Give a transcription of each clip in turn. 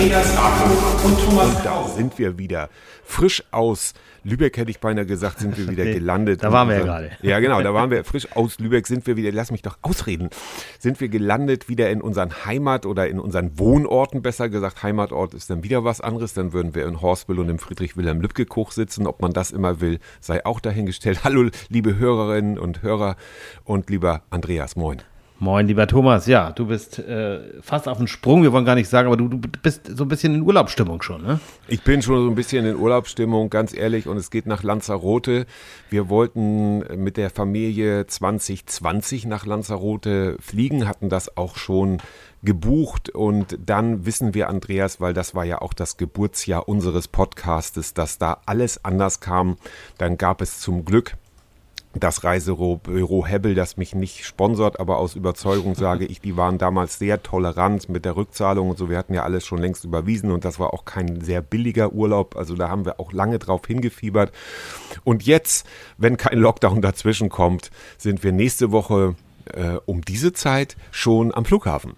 Andreas Rapo und Thomas Und da sind wir wieder. Frisch aus Lübeck hätte ich beinahe gesagt, sind wir wieder Nee, gelandet. da waren wir ja gerade. Ja, genau, da waren wir frisch aus Lübeck sind wir wieder, lass mich doch ausreden, sind wir gelandet wieder in unseren Heimat- oder in unseren Wohnorten, besser gesagt. Heimatort ist dann wieder was anderes. Dann würden wir in Horsville und im Friedrich-Wilhelm-Lübcke-Koch sitzen. Ob man das immer will, sei auch dahingestellt. Hallo, liebe Hörerinnen und Hörer und lieber Andreas, moin. Moin, lieber Thomas. Ja, du bist äh, fast auf dem Sprung. Wir wollen gar nicht sagen, aber du, du bist so ein bisschen in Urlaubsstimmung schon, ne? Ich bin schon so ein bisschen in Urlaubsstimmung, ganz ehrlich, und es geht nach Lanzarote. Wir wollten mit der Familie 2020 nach Lanzarote fliegen, hatten das auch schon gebucht und dann wissen wir, Andreas, weil das war ja auch das Geburtsjahr unseres Podcastes, dass da alles anders kam. Dann gab es zum Glück das Reisebüro Hebbel, das mich nicht sponsert, aber aus Überzeugung sage ich, die waren damals sehr tolerant mit der Rückzahlung und so. Wir hatten ja alles schon längst überwiesen und das war auch kein sehr billiger Urlaub. Also da haben wir auch lange drauf hingefiebert. Und jetzt, wenn kein Lockdown dazwischen kommt, sind wir nächste Woche äh, um diese Zeit schon am Flughafen.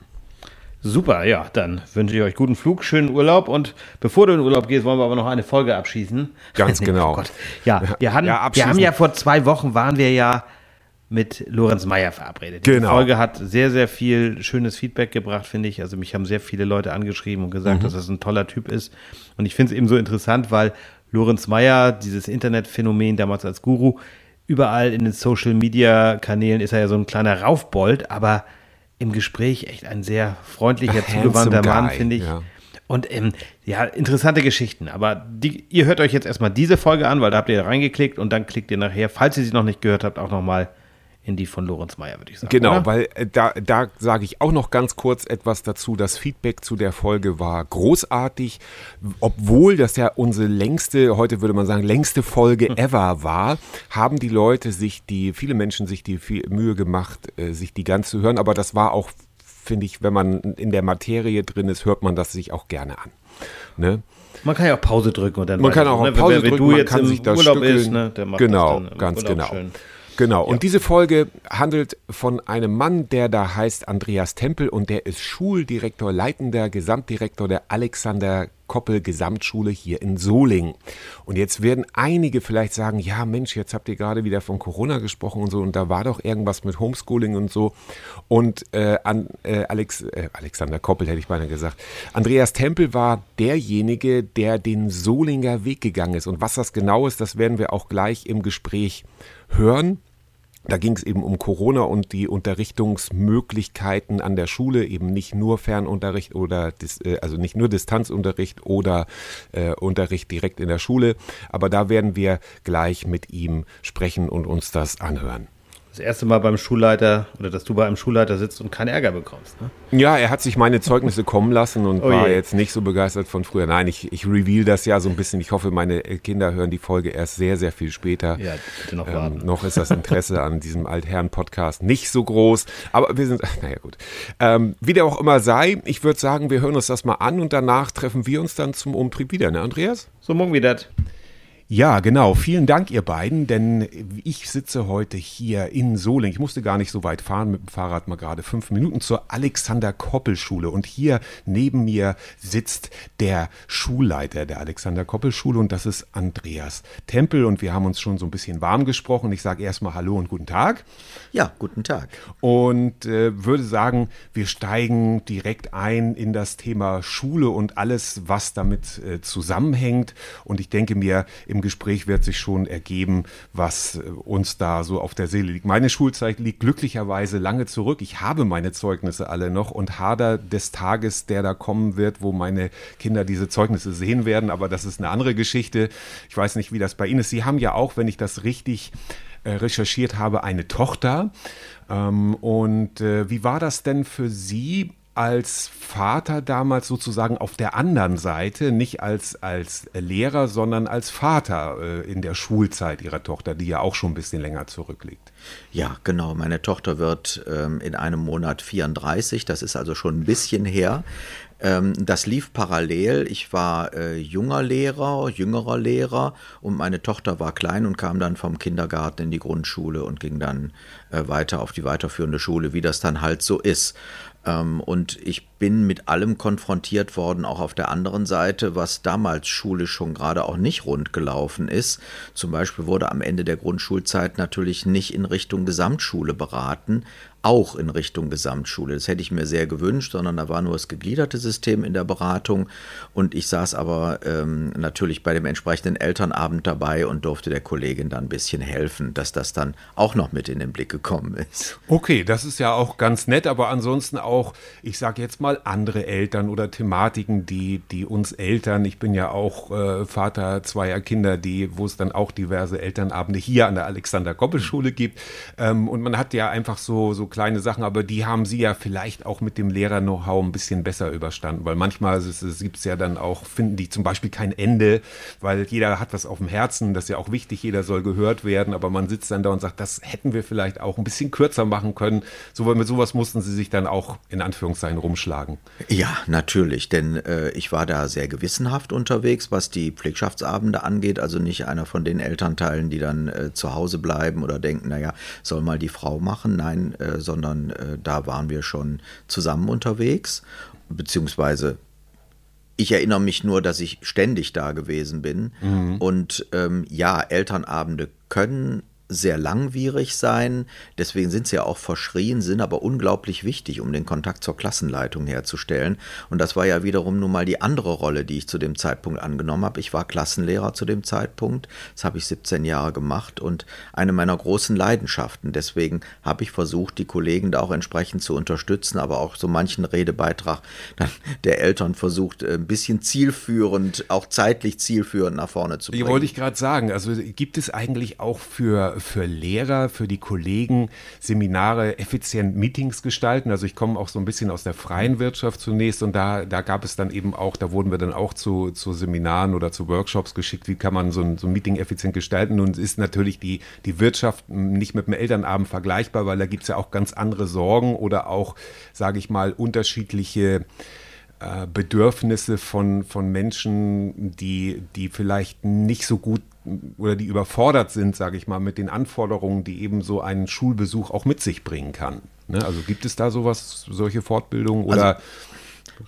Super, ja, dann wünsche ich euch guten Flug, schönen Urlaub und bevor du in Urlaub gehst, wollen wir aber noch eine Folge abschießen. Ganz genau. Oh Gott. Ja, wir, hatten, Ja, wir haben ja vor zwei Wochen waren wir ja mit Lorenz Meyer verabredet. Die Genau. Folge hat sehr, sehr viel schönes Feedback gebracht, finde ich. Also mich haben sehr viele Leute angeschrieben und gesagt, Mhm. dass das ein toller Typ ist. Und ich finde es eben so interessant, weil Lorenz Meyer, dieses Internetphänomen damals als Guru, überall in den Social Media Kanälen ist er ja so ein kleiner Raufbold, aber im Gespräch echt ein sehr freundlicher, zugewandter Mann, finde ich. ja. Und ähm, ja, interessante Geschichten. Aber die, ihr hört euch jetzt erstmal diese Folge an, weil da habt ihr reingeklickt und dann klickt ihr nachher, falls ihr sie noch nicht gehört habt, auch nochmal in die von Lorenz Meyer, würde ich sagen. Genau, oder? weil äh, da, da sage ich auch noch ganz kurz etwas dazu. Das Feedback zu der Folge war großartig, obwohl das ja unsere längste, heute würde man sagen, längste Folge Hm. ever war, haben die Leute sich die, viele Menschen sich die viel Mühe gemacht, äh, sich die ganz zu hören. Aber das war auch, finde ich, wenn man in der Materie drin ist, hört man das sich auch gerne an. Ne? Man kann ja auch Pause drücken und dann Man kann auch auf ne? Pause wenn, wenn drücken, du man jetzt kann im sich das Urlaub stückeln. ist, ne, der macht genau, das dann im ganz Urlaub genau. schön. Genau, und diese Folge handelt von einem Mann, der da heißt Andreas Tempel und der ist Schuldirektor, leitender Gesamtdirektor der Alexander Koppel Gesamtschule hier in Solingen. Und jetzt werden einige vielleicht sagen, ja Mensch, jetzt habt ihr gerade wieder von Corona gesprochen und so und da war doch irgendwas mit Homeschooling und so. Und äh, an, äh, Alex, äh, Alexander Koppel hätte ich beinahe gesagt. Andreas Tempel war derjenige, der den Solinger Weg gegangen ist. Und was das genau ist, das werden wir auch gleich im Gespräch hören. Da ging es eben um Corona und die Unterrichtungsmöglichkeiten an der Schule, eben nicht nur Fernunterricht oder äh, also nicht nur Distanzunterricht oder äh, Unterricht direkt in der Schule. Aber da werden wir gleich mit ihm sprechen und uns das anhören. Das erste Mal beim Schulleiter oder dass du bei einem Schulleiter sitzt und keinen Ärger bekommst. Ne? Ja, er hat sich meine Zeugnisse kommen lassen und Oh war je. jetzt nicht so begeistert von früher. Nein, ich, ich reveal das ja so ein bisschen. Ich hoffe, meine Kinder hören die Folge erst sehr, sehr viel später. Ja, bitte noch Ähm, warten. noch ist das Interesse an diesem Altherren-Podcast nicht so groß. Aber wir sind, naja gut. Ähm, wie der auch immer sei, ich würde sagen, wir hören uns das mal an und danach treffen wir uns dann zum Umtrieb wieder, ne Andreas? So, morgen wieder. Ja, genau. Vielen Dank, ihr beiden, denn ich sitze heute hier in Solingen. Ich musste gar nicht so weit fahren mit dem Fahrrad, mal gerade fünf Minuten zur Alexander-Koppel-Schule. Und hier neben mir sitzt der Schulleiter der Alexander-Koppel-Schule und das ist Andreas Tempel. Und wir haben uns schon so ein bisschen warm gesprochen. Ich sage erstmal Hallo und guten Tag Ja, guten Tag. und äh, würde sagen, wir steigen direkt ein in das Thema Schule und alles, was damit äh, zusammenhängt. Und ich denke mir, im Gespräch wird sich schon ergeben, was äh, uns da so auf der Seele liegt. Meine Schulzeit liegt glücklicherweise lange zurück. Ich habe meine Zeugnisse alle noch und hader des Tages, der da kommen wird, wo meine Kinder diese Zeugnisse sehen werden. Aber das ist eine andere Geschichte. Ich weiß nicht, wie das bei Ihnen ist. Sie haben ja auch, wenn ich das richtig äh, recherchiert habe, eine Tochter. Ähm, und äh, wie war das denn für Sie als Vater damals sozusagen auf der anderen Seite, nicht als, als Lehrer, sondern als Vater äh, in der Schulzeit Ihrer Tochter, die ja auch schon ein bisschen länger zurückliegt? Ja, genau. Meine Tochter wird ähm, in einem Monat 34. Das ist also schon ein bisschen her. Ähm, das lief parallel. Ich war äh, junger Lehrer, jüngerer Lehrer und meine Tochter war klein und kam dann vom Kindergarten in die Grundschule und ging dann äh, weiter auf die weiterführende Schule, wie das dann halt so ist. Ähm, und ich bin mit allem konfrontiert worden, auch auf der anderen Seite, was damals schulisch schon gerade auch nicht rund gelaufen ist. Zum Beispiel wurde am Ende der Grundschulzeit natürlich nicht in Richtung Gesamtschule beraten, auch in Richtung Gesamtschule. Das hätte ich mir sehr gewünscht, sondern da war nur das gegliederte System in der Beratung und ich saß aber ähm, natürlich bei dem entsprechenden Elternabend dabei und durfte der Kollegin dann ein bisschen helfen, dass das dann auch noch mit in den Blick gekommen ist. Okay, das ist ja auch ganz nett, aber ansonsten auch, ich sage jetzt mal, andere Eltern oder Thematiken, die, die uns Eltern, ich bin ja auch äh, Vater zweier Kinder, die, wo es dann auch diverse Elternabende hier an der Alexander-Koppel-Schule gibt ähm, und man hat ja einfach so, so kleine Sachen, aber die haben sie ja vielleicht auch mit dem Lehrer-Know-how ein bisschen besser überstanden, weil manchmal gibt es ja dann auch, finden die zum Beispiel kein Ende, weil jeder hat was auf dem Herzen, das ist ja auch wichtig, jeder soll gehört werden, aber man sitzt dann da und sagt, das hätten wir vielleicht auch ein bisschen kürzer machen können. So, mit sowas mussten sie sich dann auch in Anführungszeichen rumschlagen. Ja, natürlich, denn äh, ich war da sehr gewissenhaft unterwegs, was die Pflegschaftsabende angeht, also nicht einer von den Elternteilen, die dann äh, zu Hause bleiben oder denken, naja, soll mal die Frau machen. Nein, äh, sondern äh, da waren wir schon zusammen unterwegs, beziehungsweise ich erinnere mich nur, dass ich ständig da gewesen bin. Mhm. Und ähm, ja, Elternabende können sehr langwierig sein. Deswegen sind sie ja auch verschrien, sind aber unglaublich wichtig, um den Kontakt zur Klassenleitung herzustellen. Und das war ja wiederum nun mal die andere Rolle, die ich zu dem Zeitpunkt angenommen habe. Ich war Klassenlehrer zu dem Zeitpunkt. Das habe ich 17 Jahre gemacht und eine meiner großen Leidenschaften. Deswegen habe ich versucht, die Kollegen da auch entsprechend zu unterstützen, aber auch so manchen Redebeitrag der Eltern versucht, ein bisschen zielführend, auch zeitlich zielführend nach vorne zu bringen. Die wollte ich gerade sagen. Also gibt es eigentlich auch für für Lehrer, für die Kollegen Seminare effizient Meetings gestalten. Also ich komme auch so ein bisschen aus der freien Wirtschaft zunächst und da, da gab es dann eben auch, da wurden wir dann auch zu, zu Seminaren oder zu Workshops geschickt, wie kann man so ein, so ein Meeting effizient gestalten. Nun ist natürlich die, die Wirtschaft nicht mit dem Elternabend vergleichbar, weil da gibt es ja auch ganz andere Sorgen oder auch, sage ich mal, unterschiedliche äh, Bedürfnisse von, von Menschen, die, die vielleicht nicht so gut oder die überfordert sind, sage ich mal, mit den Anforderungen, die eben so ein Schulbesuch auch mit sich bringen kann. Ne? Also gibt es da sowas, solche Fortbildungen oder also,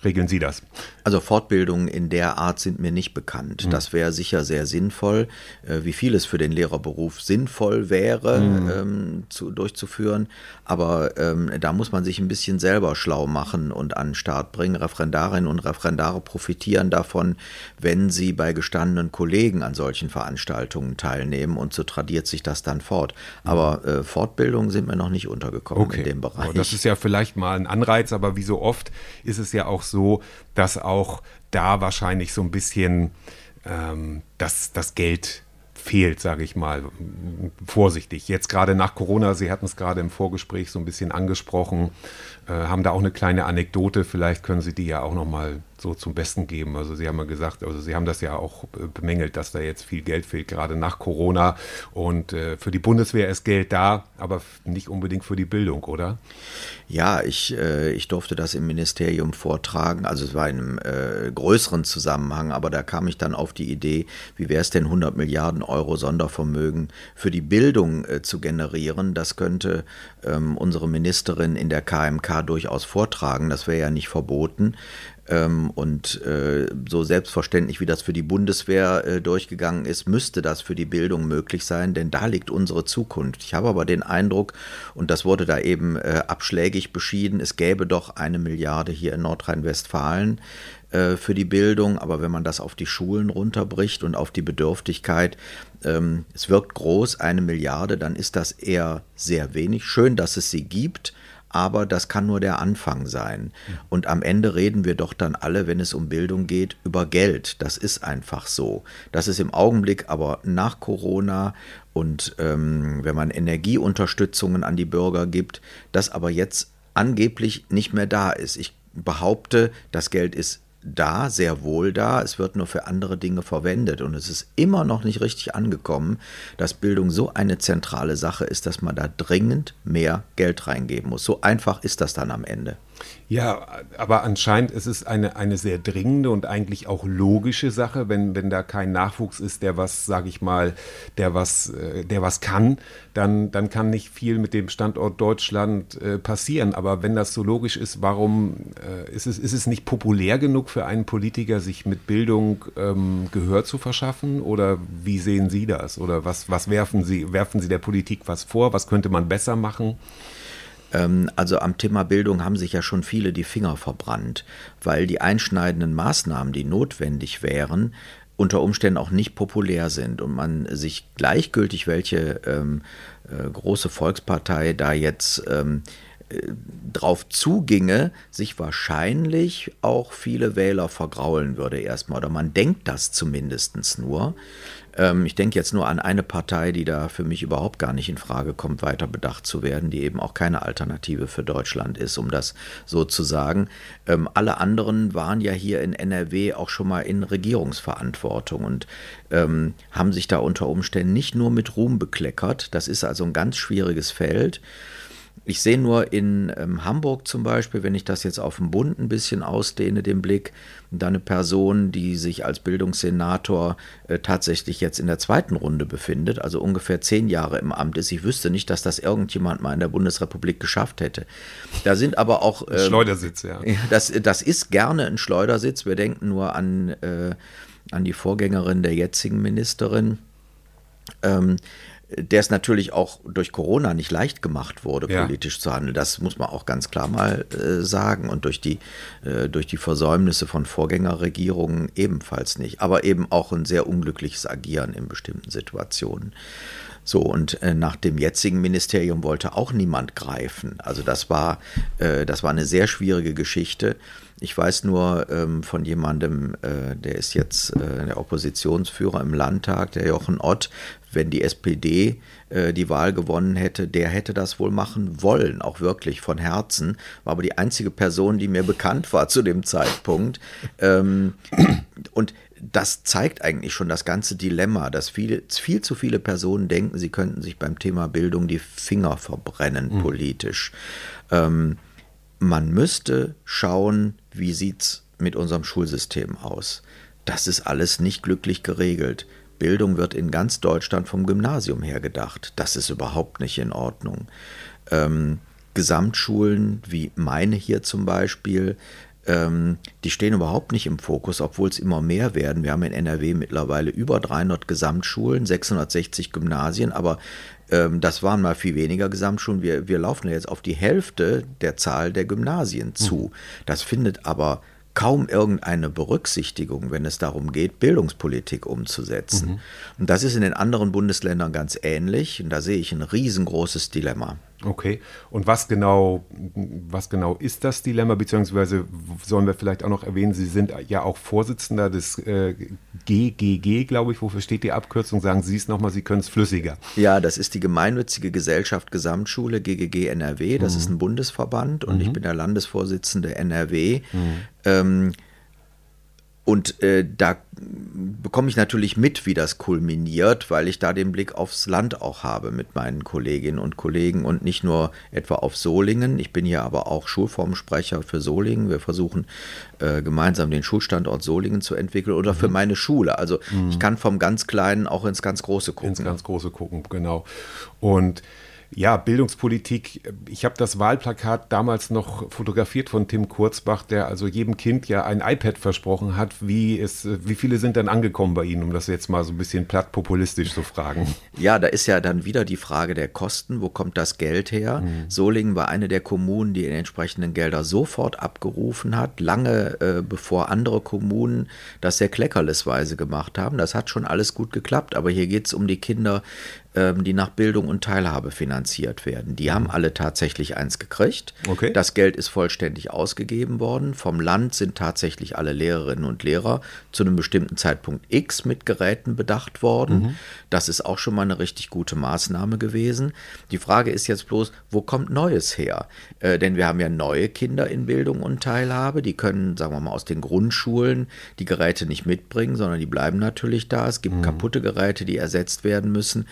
regeln Sie das? Also Fortbildungen in der Art sind mir nicht bekannt. Mhm. Das wäre sicher sehr sinnvoll. Äh, wie viel es für den Lehrerberuf sinnvoll wäre, mhm. ähm, zu, durchzuführen. Aber ähm, da muss man sich ein bisschen selber schlau machen und an den Start bringen. Referendarinnen und Referendare profitieren davon, wenn sie bei gestandenen Kollegen an solchen Veranstaltungen teilnehmen und so tradiert sich das dann fort. Mhm. Aber äh, Fortbildungen sind mir noch nicht untergekommen okay. in dem Bereich. das ist ja vielleicht mal ein Anreiz, aber wie so oft ist es ja auch so, dass auch da wahrscheinlich so ein bisschen ähm, das, das Geld fehlt, sage ich mal, vorsichtig. Jetzt gerade nach Corona, Sie hatten es gerade im Vorgespräch so ein bisschen angesprochen, haben da auch eine kleine Anekdote, vielleicht können Sie die ja auch noch mal so zum Besten geben. Also Sie haben ja gesagt, also Sie haben das ja auch äh, bemängelt, dass da jetzt viel Geld fehlt, gerade nach Corona. Und äh, für die Bundeswehr ist Geld da, aber nicht unbedingt für die Bildung, oder? Ja, ich, äh, ich durfte das im Ministerium vortragen. Also es war in einem äh, größeren Zusammenhang, aber da kam ich dann auf die Idee, wie wäre es denn 100 Milliarden Euro Sondervermögen für die Bildung äh, zu generieren. Das könnte ähm, unsere Ministerin in der KMK durchaus vortragen. Das wäre ja nicht verboten. Ähm, und äh, so selbstverständlich, wie das für die Bundeswehr äh, durchgegangen ist, müsste das für die Bildung möglich sein, denn da liegt unsere Zukunft. Ich habe aber den Eindruck, und das wurde da eben äh, abschlägig beschieden, es gäbe doch eine Milliarde hier in Nordrhein-Westfalen äh, für die Bildung, aber wenn man das auf die Schulen runterbricht und auf die Bedürftigkeit, ähm, es wirkt groß, eine Milliarde, dann ist das eher sehr wenig. Schön, dass es sie gibt, aber das kann nur der Anfang sein. Und am Ende reden wir doch dann alle, wenn es um Bildung geht, über Geld. Das ist einfach so. Das ist im Augenblick aber nach Corona und ähm, wenn man Energieunterstützungen an die Bürger gibt, das aber jetzt angeblich nicht mehr da ist. Ich behaupte, das Geld ist da, sehr wohl da, es wird nur für andere Dinge verwendet und es ist immer noch nicht richtig angekommen, dass Bildung so eine zentrale Sache ist, dass man da dringend mehr Geld reingeben muss. So einfach ist das dann am Ende. Ja, aber anscheinend ist es eine, eine sehr dringende und eigentlich auch logische Sache, wenn, wenn da kein Nachwuchs ist, der was, sage ich mal, der was, äh, der was kann, dann, dann kann nicht viel mit dem Standort Deutschland äh, passieren. Aber wenn das so logisch ist, warum äh, ist, es, ist es nicht populär genug für einen Politiker, sich mit Bildung ähm, Gehör zu verschaffen? Oder wie sehen Sie das? Oder was, was werfen Sie, werfen Sie der Politik was vor? Was könnte man besser machen? Ähm, also am Thema Bildung haben sich ja schon viele die Finger verbrannt, weil die einschneidenden Maßnahmen, die notwendig wären, unter Umständen auch nicht populär sind und man sich gleichgültig, welche ähm, äh, große Volkspartei da jetzt ähm, äh, drauf zuginge, sich wahrscheinlich auch viele Wähler vergraulen würde erstmal. Oder man denkt das zumindest nur. Ähm, ich denke jetzt nur an eine Partei, die da für mich überhaupt gar nicht in Frage kommt, weiter bedacht zu werden, die eben auch keine Alternative für Deutschland ist, um das so zu sagen. Ähm, alle anderen waren ja hier in NRW auch schon mal in Regierungsverantwortung und ähm, haben sich da unter Umständen nicht nur mit Ruhm bekleckert. Das ist also ein ganz schwieriges Feld. Ich sehe nur in ähm, Hamburg zum Beispiel, wenn ich das jetzt auf den Bund ein bisschen ausdehne, den Blick, da eine Person, die sich als Bildungssenator äh, tatsächlich jetzt in der zweiten Runde befindet, also ungefähr zehn Jahre im Amt ist. Ich wüsste nicht, dass das irgendjemand mal in der Bundesrepublik geschafft hätte. Da sind aber auch. Äh, Schleudersitz, ja. Das, das ist gerne ein Schleudersitz. Wir denken nur an, äh, an die Vorgängerin der jetzigen Ministerin. Ähm, der es natürlich auch durch Corona nicht leicht gemacht wurde, ja. politisch zu handeln. Das muss man auch ganz klar mal äh, sagen. Und durch die, äh, durch die Versäumnisse von Vorgängerregierungen ebenfalls nicht. Aber eben auch ein sehr unglückliches Agieren in bestimmten Situationen. So, und äh, nach dem jetzigen Ministerium wollte auch niemand greifen. Also das war, äh, das war eine sehr schwierige Geschichte. Ich weiß nur ähm, von jemandem, äh, der ist jetzt äh, der Oppositionsführer im Landtag, der Jochen Ott, wenn die SPD äh, die Wahl gewonnen hätte, der hätte das wohl machen wollen, auch wirklich von Herzen. War aber die einzige Person, die mir bekannt war zu dem Zeitpunkt. Ähm, und das zeigt eigentlich schon das ganze Dilemma, dass viele, viel zu viele Personen denken, sie könnten sich beim Thema Bildung die Finger verbrennen mhm. politisch. Ähm, man müsste schauen, wie sieht es mit unserem Schulsystem aus. Das ist alles nicht glücklich geregelt. Bildung wird in ganz Deutschland vom Gymnasium her gedacht. Das ist überhaupt nicht in Ordnung. Ähm, Gesamtschulen wie meine hier zum Beispiel, ähm, die stehen überhaupt nicht im Fokus, obwohl es immer mehr werden. Wir haben in NRW mittlerweile über 300 Gesamtschulen, 660 Gymnasien, aber ähm, das waren mal viel weniger Gesamtschulen. Wir, wir laufen jetzt auf die Hälfte der Zahl der Gymnasien zu. Mhm. Das findet aber kaum irgendeine Berücksichtigung, wenn es darum geht, Bildungspolitik umzusetzen. Mhm. Und das ist in den anderen Bundesländern ganz ähnlich. Und da sehe ich ein riesengroßes Dilemma. Okay. Und was genau, was genau ist das Dilemma? Beziehungsweise sollen wir vielleicht auch noch erwähnen, Sie sind ja auch Vorsitzender des äh, GGG, glaube ich. Wofür steht die Abkürzung? Sagen Sie es nochmal, Sie können es flüssiger. Ja, das ist die Gemeinnützige Gesellschaft Gesamtschule, GGG NRW. Das mhm. ist ein Bundesverband und mhm. ich bin der Landesvorsitzende NRW. Mhm. Ähm, und äh, da bekomme ich natürlich mit, wie das kulminiert, weil ich da den Blick aufs Land auch habe mit meinen Kolleginnen und Kollegen und nicht nur etwa auf Solingen. Ich bin hier aber auch Schulformsprecher für Solingen. Wir versuchen äh, gemeinsam den Schulstandort Solingen zu entwickeln oder mhm. für meine Schule. Also mhm. ich kann vom ganz Kleinen auch ins ganz Große gucken. Ins ganz Große gucken, genau. Und ja, Bildungspolitik. Ich habe das Wahlplakat damals noch fotografiert von Tim Kurzbach, der also jedem Kind ja ein iPad versprochen hat. Wie, ist, wie viele sind dann angekommen bei Ihnen, um das jetzt mal so ein bisschen platt populistisch zu fragen? Ja, da ist ja dann wieder die Frage der Kosten. Wo kommt das Geld her? Mhm. Solingen war eine der Kommunen, die die entsprechenden Gelder sofort abgerufen hat, lange äh, bevor andere Kommunen das sehr kleckerlesweise gemacht haben. Das hat schon alles gut geklappt, aber hier geht es um die Kinder die nach Bildung und Teilhabe finanziert werden. Die haben alle tatsächlich eins gekriegt. Okay. Das Geld ist vollständig ausgegeben worden. Vom Land sind tatsächlich alle Lehrerinnen und Lehrer zu einem bestimmten Zeitpunkt X mit Geräten bedacht worden. Mhm. Das ist auch schon mal eine richtig gute Maßnahme gewesen. Die Frage ist jetzt bloß, wo kommt Neues her? Äh, denn wir haben ja neue Kinder in Bildung und Teilhabe. Die können, sagen wir mal, aus den Grundschulen die Geräte nicht mitbringen, sondern die bleiben natürlich da. Es gibt mhm. kaputte Geräte, die ersetzt werden müssen.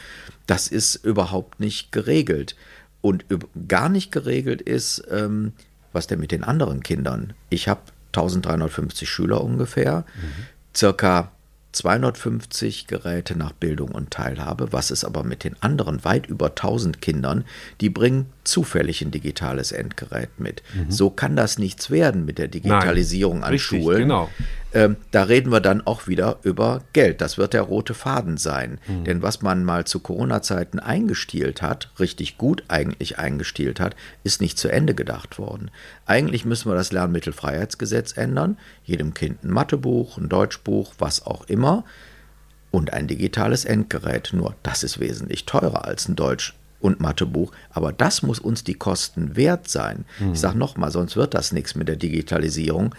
Das ist überhaupt nicht geregelt. Und gar nicht geregelt ist, ähm, was denn mit den anderen Kindern? Ich habe 1350 Schüler ungefähr, mhm. circa 250 Geräte nach Bildung und Teilhabe. Was ist aber mit den anderen weit über 1000 Kindern? Die bringen zufällig ein digitales Endgerät mit. Mhm. So kann das nichts werden mit der Digitalisierung Nein, an richtig, Schulen. Genau. Ähm, da reden wir dann auch wieder über Geld. Das wird der rote Faden sein. Mhm. Denn was man mal zu Corona-Zeiten eingestielt hat, richtig gut eigentlich eingestielt hat, ist nicht zu Ende gedacht worden. Eigentlich müssen wir das Lernmittelfreiheitsgesetz ändern. Jedem Kind ein Mathebuch, ein Deutschbuch, was auch immer. Und ein digitales Endgerät. Nur das ist wesentlich teurer als ein Deutsch und Mathebuch. Aber das muss uns die Kosten wert sein. Mhm. Ich sage nochmal, sonst wird das nichts mit der Digitalisierung.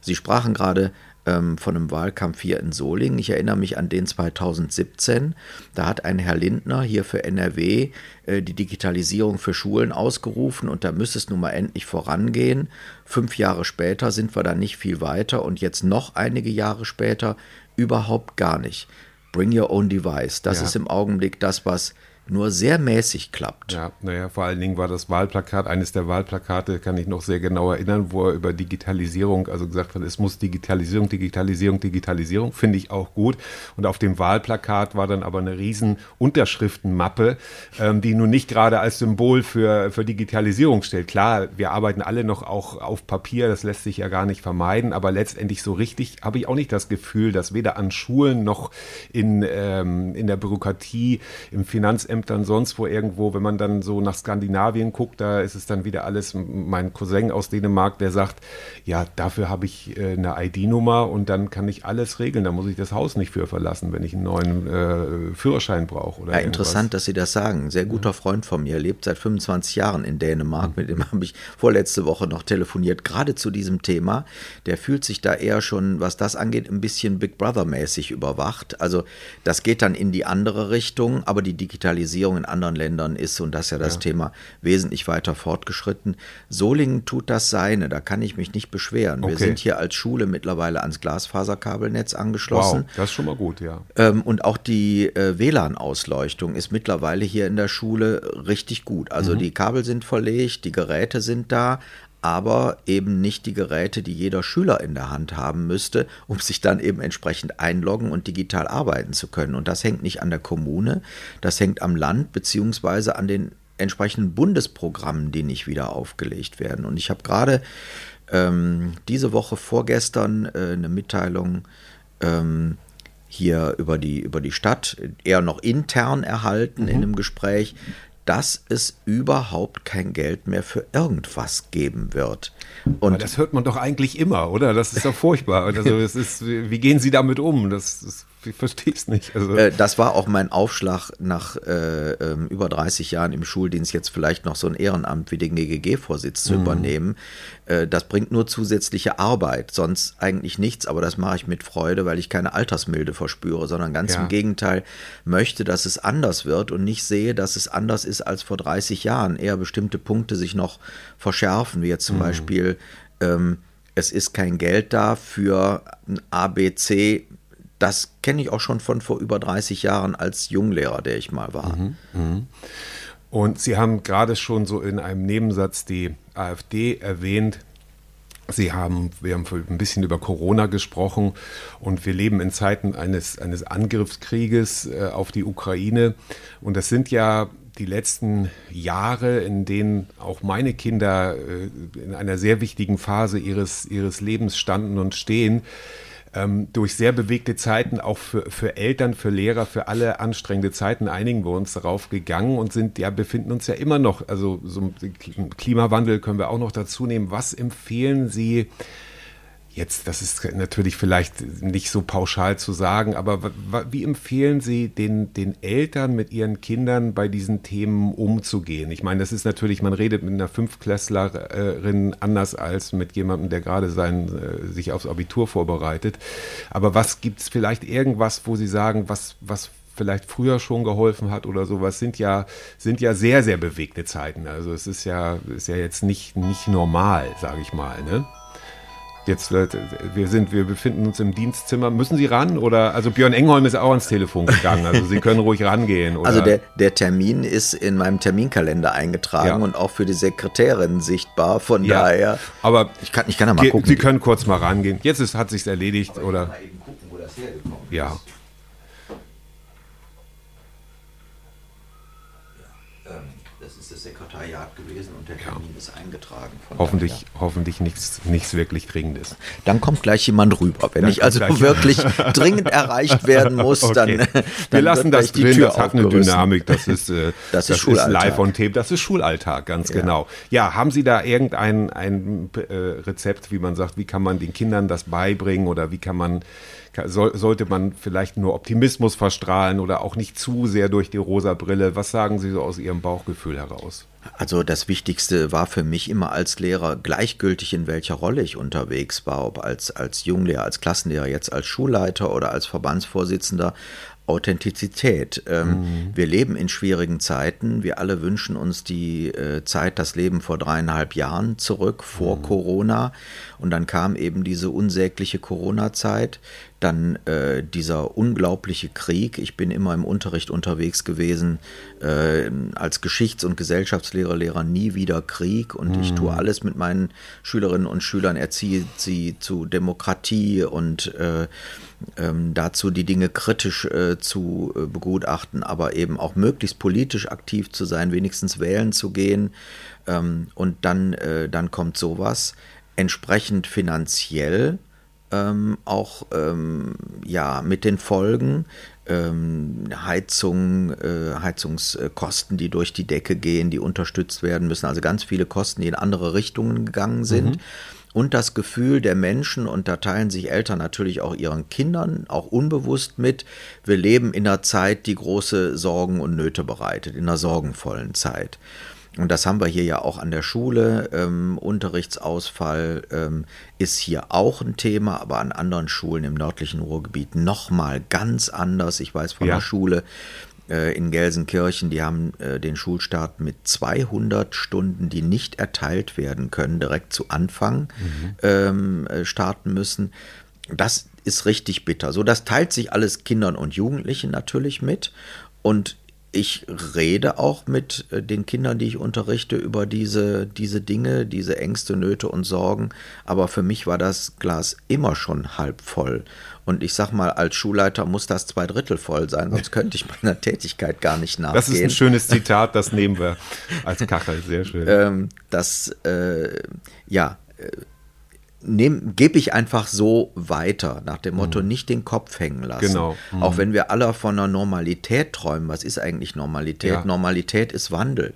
Sie sprachen gerade ähm, von einem Wahlkampf hier in Solingen. Ich erinnere mich an den 2017. Da hat ein Herr Lindner hier für NRW äh, die Digitalisierung für Schulen ausgerufen und da müsste es nun mal endlich vorangehen. Fünf Jahre später sind wir da nicht viel weiter und jetzt noch einige Jahre später überhaupt gar nicht. Bring your own device. Das ja. ist im Augenblick das, was nur sehr mäßig klappt. Ja, naja, vor allen Dingen war das Wahlplakat, eines der Wahlplakate, kann ich noch sehr genau erinnern, wo er über Digitalisierung, also gesagt hat, es muss Digitalisierung, Digitalisierung, Digitalisierung, finde ich auch gut. Und auf dem Wahlplakat war dann aber eine riesen Unterschriftenmappe, ähm, die nun nicht gerade als Symbol für, für Digitalisierung steht. Klar, wir arbeiten alle noch auch auf Papier, das lässt sich ja gar nicht vermeiden, aber letztendlich so richtig habe ich auch nicht das Gefühl, dass weder an Schulen noch in, ähm, in der Bürokratie, im Finanzamt, Finanzämtern, sonst wo irgendwo, wenn man dann so nach Skandinavien guckt, da ist es dann wieder alles mein Cousin aus Dänemark, der sagt, ja, dafür habe ich äh, eine ID-Nummer und dann kann ich alles regeln. Da muss ich das Haus nicht für verlassen, wenn ich einen neuen äh, Führerschein brauche. ja, interessant, dass Sie das sagen. Ein sehr guter Freund von mir lebt seit 25 Jahren in Dänemark. Mit dem habe ich vorletzte Woche noch telefoniert, gerade zu diesem Thema. Der fühlt sich da eher schon, was das angeht, ein bisschen Big Brother-mäßig überwacht. Also das geht dann in die andere Richtung, aber die Digitalisierung Digitalisierung in anderen Ländern ist, und das ist ja das ja. Thema, wesentlich weiter fortgeschritten. Solingen tut das seine, da kann ich mich nicht beschweren. Okay. Wir sind hier als Schule mittlerweile ans Glasfaserkabelnetz angeschlossen. Wow, das ist schon mal gut, ja. Ähm, und auch die äh, WLAN-Ausleuchtung ist mittlerweile hier in der Schule richtig gut. Also mhm. die Kabel sind verlegt, die Geräte sind da, aber eben nicht die Geräte, die jeder Schüler in der Hand haben müsste, um sich dann eben entsprechend einloggen und digital arbeiten zu können. Und das hängt nicht an der Kommune, das hängt am Land beziehungsweise an den entsprechenden Bundesprogrammen, die nicht wieder aufgelegt werden. Und ich habe gerade ähm, diese Woche vorgestern äh, eine Mitteilung ähm, hier über die, über die Stadt, eher noch intern erhalten mhm. in einem Gespräch, dass es überhaupt kein Geld mehr für irgendwas geben wird. Und Aber das hört man doch eigentlich immer, oder? Das ist doch furchtbar. Also ist, wie gehen Sie damit um? Das, das ich verstehe es nicht. Also. Äh, das war auch mein Aufschlag nach äh, äh, über 30 Jahren im Schuldienst, jetzt vielleicht noch so ein Ehrenamt wie den GGG-Vorsitz zu mhm. übernehmen. Äh, das bringt nur zusätzliche Arbeit, sonst eigentlich nichts, aber das mache ich mit Freude, weil ich keine Altersmilde verspüre, sondern ganz ja. im Gegenteil möchte, dass es anders wird und nicht sehe, dass es anders ist als vor 30 Jahren. Eher bestimmte Punkte sich noch verschärfen, wie jetzt zum mhm. Beispiel ähm, es ist kein Geld da für ein ABC das kenne ich auch schon von vor über 30 Jahren als Junglehrer, der ich mal war. Mhm, mh. Und Sie haben gerade schon so in einem Nebensatz die AfD erwähnt. Sie haben, wir haben ein bisschen über Corona gesprochen und wir leben in Zeiten eines, eines Angriffskrieges äh, auf die Ukraine. Und das sind ja die letzten Jahre, in denen auch meine Kinder äh, in einer sehr wichtigen Phase ihres, ihres Lebens standen und stehen ähm, durch sehr bewegte Zeiten, auch für, für Eltern, für Lehrer, für alle anstrengende Zeiten einigen wir uns darauf gegangen und sind, ja, befinden uns ja immer noch, also so Klimawandel können wir auch noch dazu nehmen. Was empfehlen Sie Jetzt, das ist natürlich vielleicht nicht so pauschal zu sagen, aber wie empfehlen Sie den, den Eltern mit ihren Kindern bei diesen Themen umzugehen? Ich meine, das ist natürlich, man redet mit einer Fünfklässlerin anders als mit jemandem, der gerade sein, äh, sich aufs Abitur vorbereitet. Aber was gibt es vielleicht irgendwas, wo Sie sagen, was, was vielleicht früher schon geholfen hat oder sowas, sind ja, sind ja sehr, sehr bewegte Zeiten. Also es ist ja, ist ja jetzt nicht, nicht normal, sage ich mal. Ne? Jetzt, äh, wir sind, wir befinden uns im Dienstzimmer. Müssen Sie ran? Oder, also Björn Engholm ist auch ans Telefon gegangen. Also Sie können ruhig rangehen. Oder? Also der, der Termin ist in meinem Terminkalender eingetragen Ja. und auch für die Sekretärin sichtbar. Von ja, daher, aber ich kann, ich kann da mal gucken. Sie können kurz mal rangehen. Jetzt ist, hat sich's erledigt, oder? mal eben gucken, wo das hergekommen Ja. Das ist das Sekretariat der Termin ist eingetragen. Von Hoffentlich, daher. hoffentlich nichts, nichts wirklich Dringendes. Dann kommt gleich jemand rüber. Wenn Dann ich also wirklich dringend erreicht werden muss, dann, Okay. dann Wir lassen wird das drin, Tür das hat eine. Dynamik, das ist, äh, Das ist Schulalltag. live on tape, das ist Schulalltag, ganz genau. Ja, haben Sie da irgendein ein, äh, Rezept, wie man sagt, wie kann man den Kindern das beibringen oder wie kann man, soll, sollte man vielleicht nur Optimismus verstrahlen oder auch nicht zu sehr durch die rosa Brille? Was sagen Sie so aus Ihrem Bauchgefühl heraus? Also das Wichtigste war für mich immer als Lehrer gleichgültig, in welcher Rolle ich unterwegs war, ob als, als Junglehrer, als Klassenlehrer, jetzt als Schulleiter oder als Verbandsvorsitzender. Authentizität. Ähm, Wir leben in schwierigen Zeiten. Wir alle wünschen uns die äh, Zeit, das Leben vor dreieinhalb Jahren zurück, vor Corona. Und dann kam eben diese unsägliche Corona-Zeit. Dann äh, dieser unglaubliche Krieg. Ich bin immer im Unterricht unterwegs gewesen, äh, als Geschichts- und Gesellschaftslehrer, Lehrer nie wieder Krieg. Und ich tue alles mit meinen Schülerinnen und Schülern, erziehe sie zu Demokratie und äh, ähm, dazu die Dinge kritisch äh, zu äh, begutachten, aber eben auch möglichst politisch aktiv zu sein, wenigstens wählen zu gehen. Ähm, und dann, äh, dann kommt sowas. Entsprechend finanziell ähm, auch ähm, ja, mit den Folgen. Ähm, Heizung, äh, Heizungskosten, die durch die Decke gehen, die unterstützt werden müssen. Also ganz viele Kosten, die in andere Richtungen gegangen sind. Und das Gefühl der Menschen, und da teilen sich Eltern natürlich auch ihren Kindern auch unbewusst mit, wir leben in einer Zeit, die große Sorgen und Nöte bereitet, in einer sorgenvollen Zeit. Und das haben wir hier ja auch an der Schule. Ähm, Unterrichtsausfall ähm, ist hier auch ein Thema, aber an anderen Schulen im nördlichen Ruhrgebiet nochmal ganz anders. Ich weiß von Ja. der Schule äh, in Gelsenkirchen, die haben äh, den Schulstart mit 200 Stunden, die nicht erteilt werden können, direkt zu Anfang ähm, äh, starten müssen. Das ist richtig bitter. So, das teilt sich alles Kindern und Jugendlichen natürlich mit. Und ich rede auch mit äh, den Kindern, die ich unterrichte, über diese, diese Dinge, diese Ängste, Nöte und Sorgen. Aber für mich war das Glas immer schon halb voll. Und ich sag mal, als Schulleiter muss das zwei Drittel voll sein, sonst könnte ich meiner Tätigkeit gar nicht nachgehen. Das ist ein schönes Zitat, das nehmen wir als Kachel, sehr schön. ähm, das, äh, ja, äh, nehm- gebe ich einfach so weiter, nach dem Motto, nicht den Kopf hängen lassen. Mhm. Genau. Mhm. Auch wenn wir alle von einer Normalität träumen. Was ist eigentlich Normalität? Ja. Normalität ist Wandel.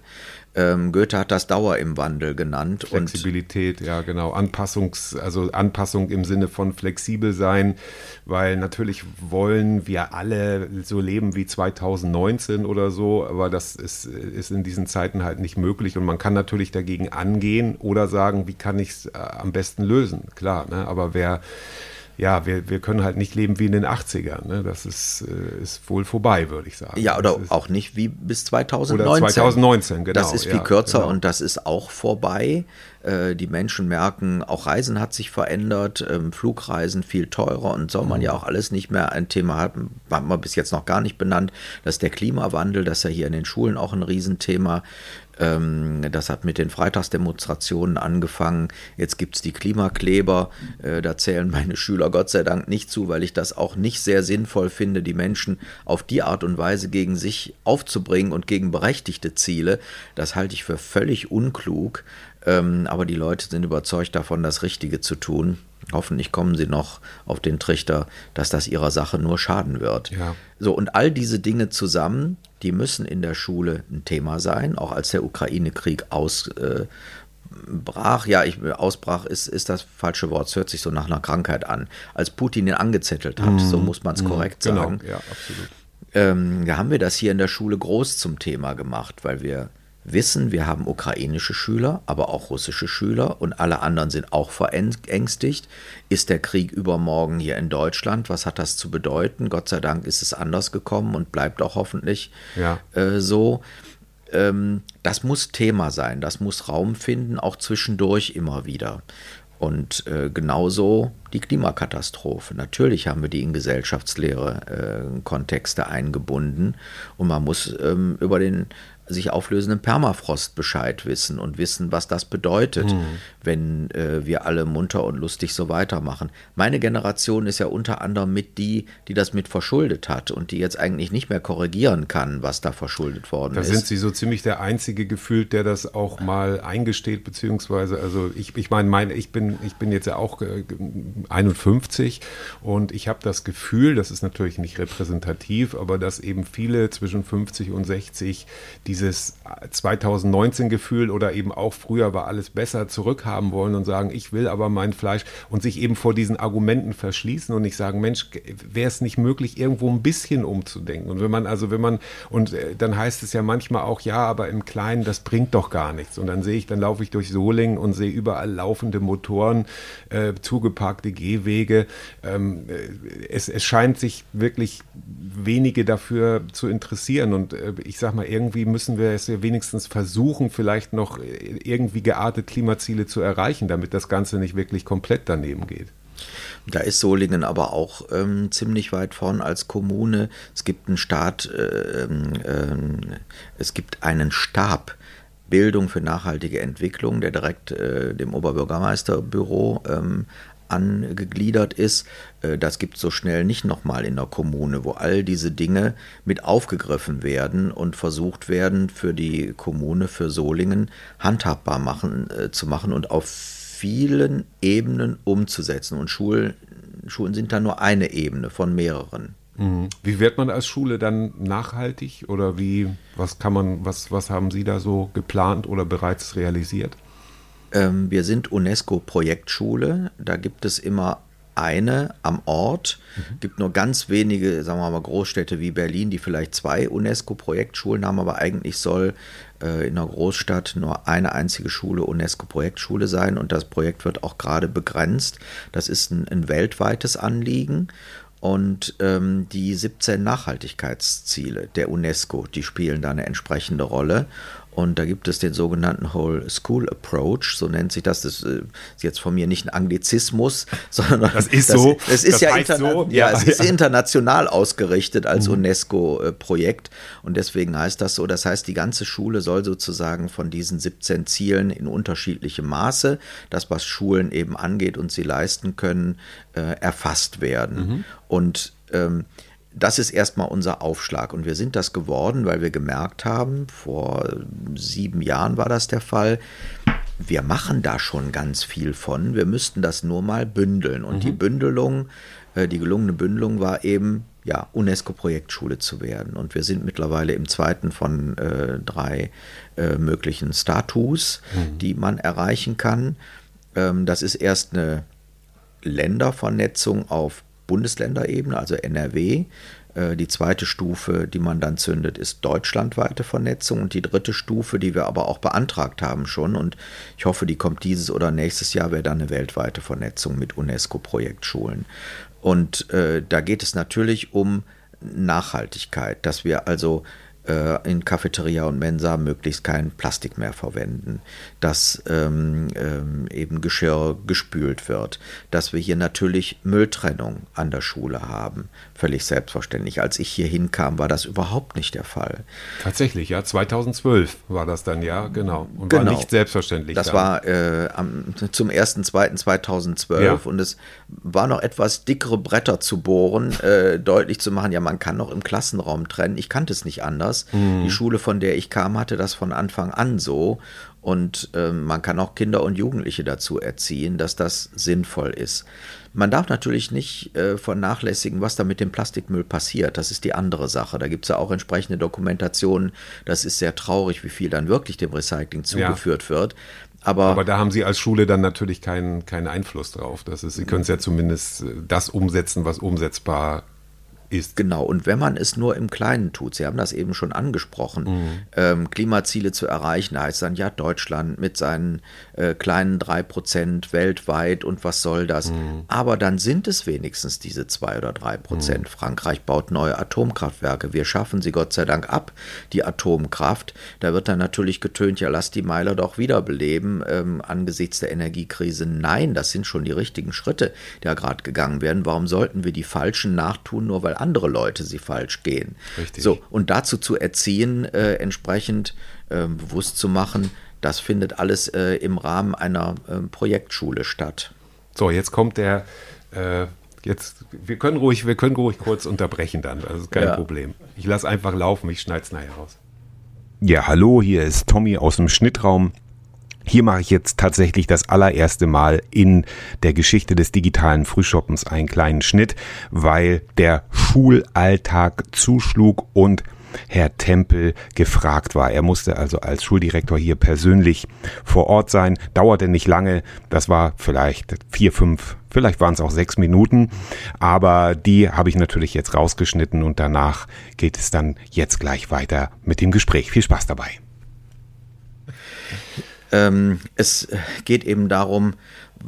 Ähm, Goethe hat das Dauer im Wandel genannt. Flexibilität, ja genau. Anpassungs, also Anpassung im Sinne von flexibel sein, weil natürlich wollen wir alle so leben wie 2019 oder so, aber das ist, ist in diesen Zeiten halt nicht möglich und man kann natürlich dagegen angehen oder sagen, wie kann ich es äh, am besten lösen, klar, ne? aber wer ja, wir, wir können halt nicht leben wie in den 80ern. Ne? Das ist, äh, ist wohl vorbei, würde ich sagen. Ja, oder auch nicht wie bis 2019. Oder 2019, genau, Das ist viel ja, kürzer genau. und das ist auch vorbei. Äh, die Menschen merken, auch Reisen hat sich verändert, ähm, Flugreisen viel teurer und soll Mhm. man ja auch alles nicht mehr ein Thema haben, haben wir bis jetzt noch gar nicht benannt. Das ist der Klimawandel, das ist ja hier in den Schulen auch ein Riesenthema. Ähm, Das hat mit den Freitagsdemonstrationen angefangen. Jetzt gibt es die Klimakleber. Äh, Da zählen meine Schüler Gott sei Dank nicht zu, weil ich das auch nicht sehr sinnvoll finde, die Menschen auf die Art und Weise gegen sich aufzubringen und gegen berechtigte Ziele. Das halte ich für völlig unklug. Ähm, Aber die Leute sind überzeugt davon, das Richtige zu tun. Hoffentlich kommen sie noch auf den Trichter, dass das ihrer Sache nur schaden wird. Ja. So, und all diese Dinge zusammen, die müssen in der Schule ein Thema sein, auch als der Ukraine-Krieg ausbrach. ja, ich, ausbrach ist, ist das falsche Wort, es hört sich so nach einer Krankheit an. Als Putin ihn angezettelt hat, so muss man es korrekt genau, sagen. ja, absolut. Ähm, da haben wir das hier in der Schule groß zum Thema gemacht, weil wir wissen, wir haben ukrainische Schüler, aber auch russische Schüler und alle anderen sind auch verängstigt. Ist der Krieg übermorgen hier in Deutschland? Was hat das zu bedeuten? Gott sei Dank ist es anders gekommen und bleibt auch hoffentlich Ja. äh, so. Ähm, das muss Thema sein, das muss Raum finden, auch zwischendurch immer wieder. Und äh, genauso die Klimakatastrophe. Natürlich haben wir die in Gesellschaftslehre äh, Kontexte eingebunden und man muss ähm, über den sich auflösenden Permafrost Bescheid wissen und wissen, was das bedeutet, mhm. wenn äh, wir alle munter und lustig so weitermachen. Meine Generation ist ja unter anderem mit die, die das mit verschuldet hat und die jetzt eigentlich nicht mehr korrigieren kann, was da verschuldet worden da ist. Da sind Sie so ziemlich der einzige gefühlt, der das auch mal eingesteht, beziehungsweise, also ich, ich meine, mein, ich, bin, ich bin jetzt ja auch äh, 51 und ich habe das Gefühl, das ist natürlich nicht repräsentativ, aber dass eben viele zwischen 50 und 60 diese dieses 2019-Gefühl oder eben auch früher war alles besser zurückhaben wollen und sagen, ich will aber mein Fleisch und sich eben vor diesen Argumenten verschließen und nicht sagen, Mensch, wäre es nicht möglich, irgendwo ein bisschen umzudenken. Und wenn man, also wenn man, und äh, dann heißt es ja manchmal auch, ja, aber im Kleinen, das bringt doch gar nichts. Und dann sehe ich, dann laufe ich durch Solingen und sehe überall laufende Motoren, äh, zugeparkte Gehwege. Ähm, äh, es, es scheint sich wirklich wenige dafür zu interessieren. Und äh, ich sag mal, irgendwie müssen müssen wir es wenigstens versuchen, vielleicht noch irgendwie geartet Klimaziele zu erreichen, damit das Ganze nicht wirklich komplett daneben geht. Da ist Solingen aber auch ähm, ziemlich weit vorn als Kommune. Es gibt einen Staat, äh, äh, es gibt einen Stab Bildung für nachhaltige Entwicklung, der direkt äh, dem Oberbürgermeisterbüro ähm, angegliedert ist. Äh, das gibt es so schnell nicht nochmal in der Kommune, wo all diese Dinge mit aufgegriffen werden und versucht werden, für die Kommune, für Solingen handhabbar machen, äh, zu machen und auf vielen Ebenen umzusetzen. Und Schulen, Schulen sind da nur eine Ebene von mehreren. Mhm. Wie wird man als Schule dann nachhaltig oder wie, was kann man, was, was haben Sie da so geplant oder bereits realisiert? Ähm, wir sind UNESCO-Projektschule. Da gibt es immer eine am Ort. Mhm. gibt nur ganz wenige, sagen wir mal, Großstädte wie Berlin, die vielleicht zwei UNESCO-Projektschulen haben, aber eigentlich soll äh, in einer Großstadt nur eine einzige Schule UNESCO-Projektschule sein und das Projekt wird auch gerade begrenzt. Das ist ein, ein weltweites Anliegen. Und ähm, die 17 Nachhaltigkeitsziele der UNESCO, die spielen da eine entsprechende Rolle. Und da gibt es den sogenannten Whole School Approach, so nennt sich das. Das ist jetzt von mir nicht ein Anglizismus, sondern das ist so. Es ist das ja, interna so. ja, ja, es ist international ausgerichtet als mhm. UNESCO-Projekt und deswegen heißt das so. Das heißt, die ganze Schule soll sozusagen von diesen 17 Zielen in unterschiedlichem Maße, das was Schulen eben angeht und sie leisten können, äh, erfasst werden. Mhm. Und ähm, das ist erstmal unser Aufschlag. Und wir sind das geworden, weil wir gemerkt haben, vor sieben Jahren war das der Fall, wir machen da schon ganz viel von. Wir müssten das nur mal bündeln. Und mhm. die Bündelung, äh, die gelungene Bündelung war eben, ja, UNESCO-Projektschule zu werden. Und wir sind mittlerweile im zweiten von äh, drei äh, möglichen Status, mhm. die man erreichen kann. Ähm, das ist erst eine Ländervernetzung auf Bundesländerebene, also NRW. Äh, die zweite Stufe, die man dann zündet, ist deutschlandweite Vernetzung. Und die dritte Stufe, die wir aber auch beantragt haben schon, und ich hoffe, die kommt dieses oder nächstes Jahr, wäre dann eine weltweite Vernetzung mit UNESCO-Projektschulen. Und äh, da geht es natürlich um Nachhaltigkeit, dass wir also in Cafeteria und Mensa möglichst kein Plastik mehr verwenden, dass ähm, ähm, eben Geschirr gespült wird, dass wir hier natürlich Mülltrennung an der Schule haben, völlig selbstverständlich. Als ich hier hinkam, war das überhaupt nicht der Fall. Tatsächlich, ja, 2012 war das dann, ja, genau. Und genau. war nicht selbstverständlich. Das dann. war äh, am, zum 1.2.2012 ja. und es war noch etwas dickere Bretter zu bohren, äh, deutlich zu machen, ja, man kann noch im Klassenraum trennen. Ich kannte es nicht anders anders. Mhm. Die Schule, von der ich kam, hatte das von Anfang an so. Und äh, man kann auch Kinder und Jugendliche dazu erziehen, dass das sinnvoll ist. Man darf natürlich nicht äh, vernachlässigen, was da mit dem Plastikmüll passiert. Das ist die andere Sache. Da gibt es ja auch entsprechende Dokumentationen. Das ist sehr traurig, wie viel dann wirklich dem Recycling zugeführt ja. wird. Aber, Aber, da haben Sie als Schule dann natürlich keinen, keinen Einfluss drauf. Das ist, Sie können es ja zumindest äh, das umsetzen, was umsetzbar ist. Genau, und wenn man es nur im Kleinen tut, Sie haben das eben schon angesprochen, mhm. ähm, Klimaziele zu erreichen, heißt dann ja Deutschland mit seinen äh, kleinen drei Prozent weltweit und was soll das? Mhm. Aber dann sind es wenigstens diese zwei oder drei Prozent. Mhm. Frankreich baut neue Atomkraftwerke. Wir schaffen sie Gott sei Dank ab, die Atomkraft. Da wird dann natürlich getönt, ja, lass die Meiler doch wiederbeleben ähm, angesichts der Energiekrise. Nein, das sind schon die richtigen Schritte, die ja gerade gegangen werden. Warum sollten wir die falschen nachtun, nur weil andere Leute sie falsch gehen? Richtig. So, und dazu zu erziehen, äh, entsprechend äh, bewusst zu machen, das findet alles äh, im Rahmen einer ähm, Projektschule statt. So, jetzt kommt der äh, jetzt, wir können ruhig, wir können ruhig kurz unterbrechen dann. Das ist kein ja. Problem. Ich lasse einfach laufen, ich schneide es nachher raus. Ja, hallo, hier ist Tommy aus dem Schnittraum. Hier mache ich jetzt tatsächlich das allererste Mal in der Geschichte des digitalen Frühshoppens einen kleinen Schnitt, weil der Schulalltag zuschlug und Herr Tempel gefragt war. Er musste also als Schuldirektor hier persönlich vor Ort sein. Dauerte nicht lange. Das war vielleicht vier, fünf, vielleicht waren es auch sechs Minuten. Aber die habe ich natürlich jetzt rausgeschnitten und danach geht es dann jetzt gleich weiter mit dem Gespräch. Viel Spaß dabei. Ähm, es geht eben darum,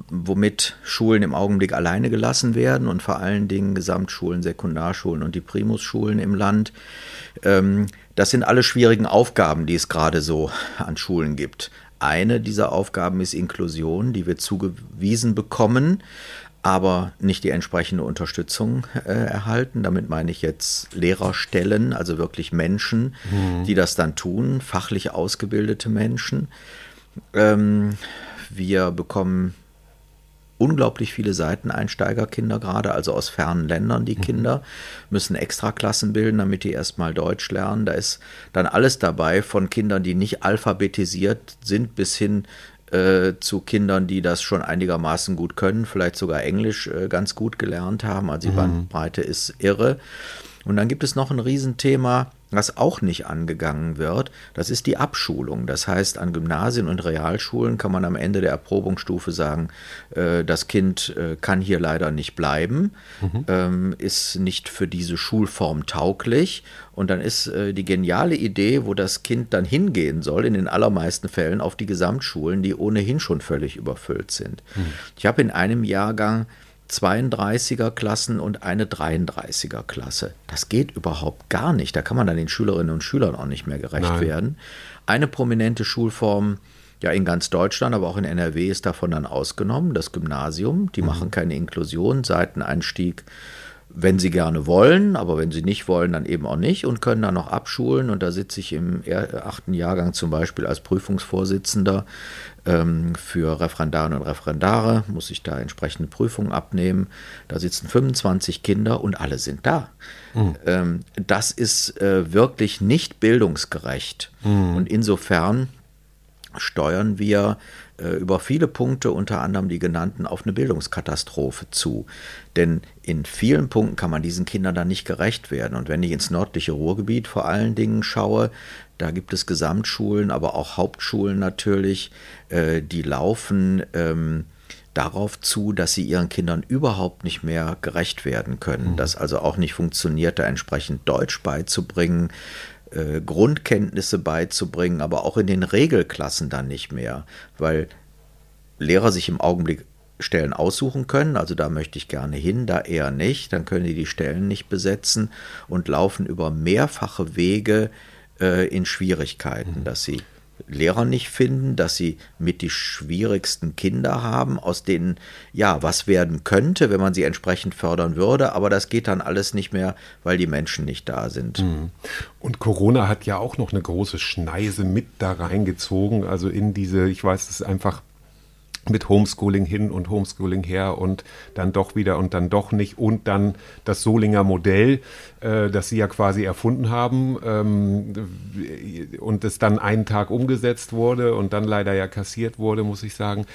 womit Schulen im Augenblick alleine gelassen werden und vor allen Dingen Gesamtschulen, Sekundarschulen und die Primusschulen im Land. Ähm, das sind alle schwierigen Aufgaben, die es gerade so an Schulen gibt. Eine dieser Aufgaben ist Inklusion, die wir zugewiesen bekommen, aber nicht die entsprechende Unterstützung äh, erhalten. Damit meine ich jetzt Lehrerstellen, also wirklich Menschen, mhm. die das dann tun, fachlich ausgebildete Menschen. Ähm, wir bekommen unglaublich viele Seiteneinsteigerkinder gerade, also aus fernen Ländern die mhm. Kinder, müssen Extraklassen bilden, damit die erstmal Deutsch lernen. Da ist dann alles dabei, von Kindern, die nicht alphabetisiert sind, bis hin äh, zu Kindern, die das schon einigermaßen gut können, vielleicht sogar Englisch äh, ganz gut gelernt haben. Also die mhm. Bandbreite ist irre. Und dann gibt es noch ein Riesenthema, was auch nicht angegangen wird, das ist die Abschulung. Das heißt, an Gymnasien und Realschulen kann man am Ende der Erprobungsstufe sagen, äh, das Kind äh, kann hier leider nicht bleiben, mhm. ähm, ist nicht für diese Schulform tauglich. Und dann ist äh, die geniale Idee, wo das Kind dann hingehen soll, in den allermeisten Fällen auf die Gesamtschulen, die ohnehin schon völlig überfüllt sind. Mhm. Ich habe in einem Jahrgang 32er Klassen und eine 33er Klasse. Das geht überhaupt gar nicht. Da kann man dann den Schülerinnen und Schülern auch nicht mehr gerecht Nein. werden. Eine prominente Schulform, ja in ganz Deutschland, aber auch in NRW ist davon dann ausgenommen, das Gymnasium. Die mhm. machen keine Inklusion, Seiteneinstieg wenn sie gerne wollen, aber wenn sie nicht wollen, dann eben auch nicht und können dann noch abschulen. Und da sitze ich im achten Jahrgang zum Beispiel als Prüfungsvorsitzender für Referendarinnen und Referendare, muss ich da entsprechende Prüfungen abnehmen. Da sitzen 25 Kinder und alle sind da. Mhm. Ähm, das ist äh, wirklich nicht bildungsgerecht. Mhm. Und insofern steuern wir äh, über viele Punkte, unter anderem die genannten, auf eine Bildungskatastrophe zu. Denn in vielen Punkten kann man diesen Kindern dann nicht gerecht werden. Und wenn ich ins nördliche Ruhrgebiet vor allen Dingen schaue, da gibt es Gesamtschulen, aber auch Hauptschulen natürlich, äh, die laufen ähm, darauf zu, dass sie ihren Kindern überhaupt nicht mehr gerecht werden können. Mhm. Dass also auch nicht funktioniert, da entsprechend Deutsch beizubringen, äh, Grundkenntnisse beizubringen, aber auch in den Regelklassen dann nicht mehr, weil Lehrer sich im Augenblick Stellen aussuchen können, also da möchte ich gerne hin, da eher nicht, dann können die die Stellen nicht besetzen und laufen über mehrfache Wege äh, in Schwierigkeiten, mhm. dass sie Lehrer nicht finden, dass sie mit die schwierigsten Kinder haben, aus denen ja was werden könnte, wenn man sie entsprechend fördern würde, aber das geht dann alles nicht mehr, weil die Menschen nicht da sind. Mhm. Und Corona hat ja auch noch eine große Schneise mit da reingezogen, also in diese, ich weiß, es ist einfach mit Homeschooling hin und Homeschooling her und dann doch wieder und dann doch nicht und dann das Solinger Modell, äh, das sie ja quasi erfunden haben ähm, und es dann einen Tag umgesetzt wurde und dann leider ja kassiert wurde, muss ich sagen.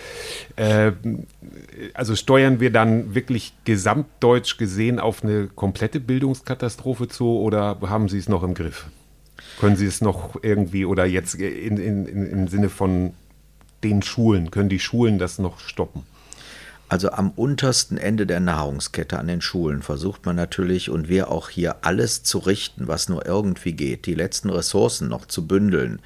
Äh, also steuern wir dann wirklich gesamtdeutsch gesehen auf eine komplette Bildungskatastrophe zu oder haben Sie es noch im Griff? Können Sie es noch irgendwie oder jetzt in, in, in, im Sinne von den Schulen? Können die Schulen das noch stoppen? Also am untersten Ende der Nahrungskette an den Schulen versucht man natürlich und wir auch hier alles zu richten, was nur irgendwie geht, die letzten Ressourcen noch zu bündeln.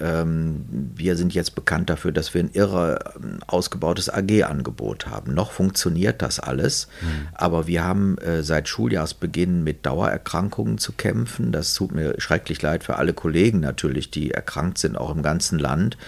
Ähm, wir sind jetzt bekannt dafür, dass wir ein irre ähm, ausgebautes AG-Angebot haben. Noch funktioniert das alles, mhm. aber wir haben äh, seit Schuljahrsbeginn mit Dauererkrankungen zu kämpfen. Das tut mir schrecklich leid für alle Kollegen natürlich, die erkrankt sind, auch im ganzen Land.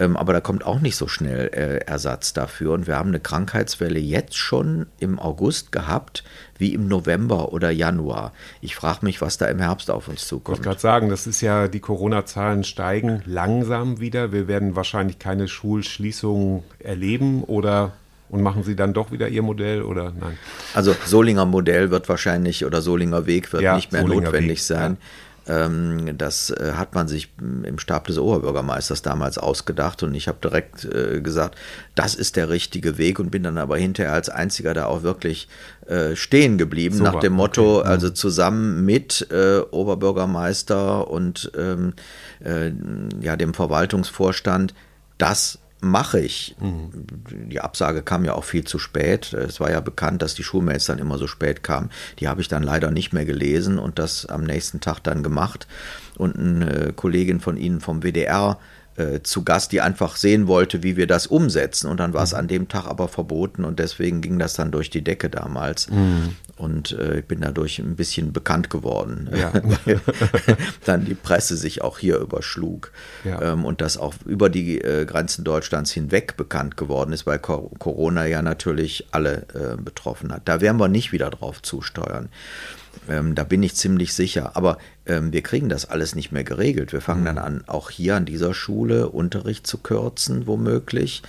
Ähm, aber da kommt auch nicht so schnell äh, Ersatz dafür. Und wir haben eine Krankheitswelle jetzt schon im August gehabt, wie im November oder Januar. Ich frage mich, was da im Herbst auf uns zukommt. Ich wollte gerade sagen, das ist ja, die Corona-Zahlen steigen langsam wieder. Wir werden wahrscheinlich keine Schulschließungen erleben oder und machen Sie dann doch wieder Ihr Modell oder nein? Also Solinger Modell wird wahrscheinlich oder Solinger Weg wird ja, nicht mehr Solinger notwendig Weg, sein. Ja. Ähm, das äh, hat man sich im Stab des Oberbürgermeisters damals ausgedacht und ich habe direkt äh, gesagt, das ist der richtige Weg und bin dann aber hinterher als einziger da auch wirklich äh, stehen geblieben Super, nach dem Motto, okay. also zusammen mit Oberbürgermeister und ähm, ja dem Verwaltungsvorstand, das mache ich. Mhm. Die Absage kam ja auch viel zu spät. Es war ja bekannt, dass die Schulmails dann immer so spät kamen. Die habe ich dann leider nicht mehr gelesen und das am nächsten Tag dann gemacht. Und eine Kollegin von Ihnen vom WDR äh, zu Gast, die einfach sehen wollte, wie wir das umsetzen. Und dann war es mhm. an dem Tag aber verboten und deswegen ging das dann durch die Decke damals. Mhm. Und äh, ich bin dadurch ein bisschen bekannt geworden, ja. weil dann die Presse sich auch hier überschlug ja. ähm, und das auch über die äh, Grenzen Deutschlands hinweg bekannt geworden ist, weil Corona ja natürlich alle äh, betroffen hat. Da werden wir nicht wieder drauf zusteuern. Ähm, da bin ich ziemlich sicher. Aber ähm, wir kriegen das alles nicht mehr geregelt. Wir fangen mhm. dann an, auch hier an dieser Schule Unterricht zu kürzen, womöglich.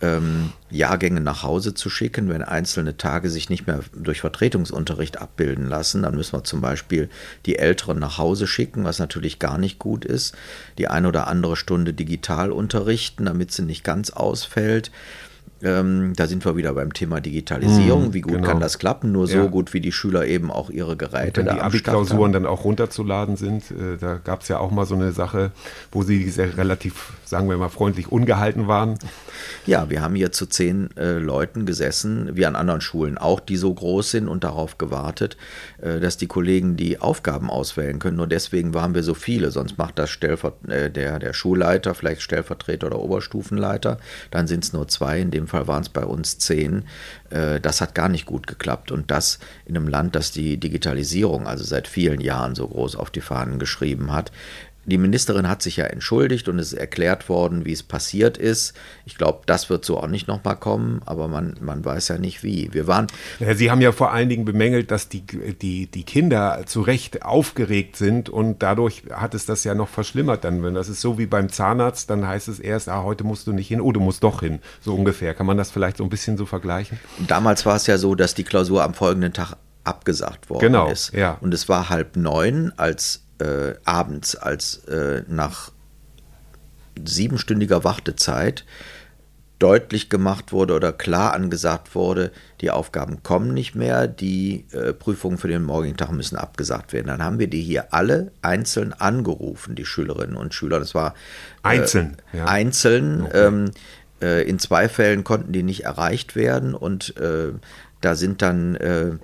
Ähm, Jahrgänge nach Hause zu schicken, wenn einzelne Tage sich nicht mehr durch Vertretungsunterricht abbilden lassen. Dann müssen wir zum Beispiel die Älteren nach Hause schicken, was natürlich gar nicht gut ist. Die eine oder andere Stunde digital unterrichten, damit sie nicht ganz ausfällt. Ähm, da sind wir wieder beim Thema Digitalisierung. Mm, wie gut genau. kann das klappen? Nur so ja. gut, wie die Schüler eben auch ihre Geräte und wenn da die Abi-Klausuren dann auch runterzuladen sind. Äh, da gab es ja auch mal so eine Sache, wo sie sehr relativ, sagen wir mal, freundlich ungehalten waren. Ja, wir haben hier zu zehn äh, Leuten gesessen, wie an anderen Schulen auch, die so groß sind und darauf gewartet, äh, dass die Kollegen die Aufgaben auswählen können. Nur deswegen waren wir so viele. Sonst macht das Stellver äh, der, der Schulleiter, vielleicht Stellvertreter oder Oberstufenleiter. Dann sind es nur zwei. In dem Fall waren es bei uns zehn. Äh, das hat gar nicht gut geklappt. Und das in einem Land, das die Digitalisierung also seit vielen Jahren so groß auf die Fahnen geschrieben hat. Die Ministerin hat sich ja entschuldigt und es ist erklärt worden, wie es passiert ist. Ich glaube, das wird so auch nicht nochmal kommen, aber man, man weiß ja nicht wie. Wir waren. Sie haben ja vor allen Dingen bemängelt, dass die, die, die Kinder zu Recht aufgeregt sind und dadurch hat es das ja noch verschlimmert dann. Wenn das ist so wie beim Zahnarzt, dann heißt es erst, ah, heute musst du nicht hin, oh, du musst doch hin. So ungefähr. Kann man das vielleicht so ein bisschen so vergleichen? Damals war es ja so, dass die Klausur am folgenden Tag abgesagt worden genau, ist. Ja. Und es war halb neun, als äh, abends, als äh, nach siebenstündiger Wartezeit deutlich gemacht wurde oder klar angesagt wurde, die Aufgaben kommen nicht mehr, die äh, Prüfungen für den morgigen Tag müssen abgesagt werden. Dann haben wir die hier alle einzeln angerufen, die Schülerinnen und Schüler. Das war äh, einzeln. Ja. Einzeln. Okay. Ähm, äh, in zwei Fällen konnten die nicht erreicht werden und äh, da sind dann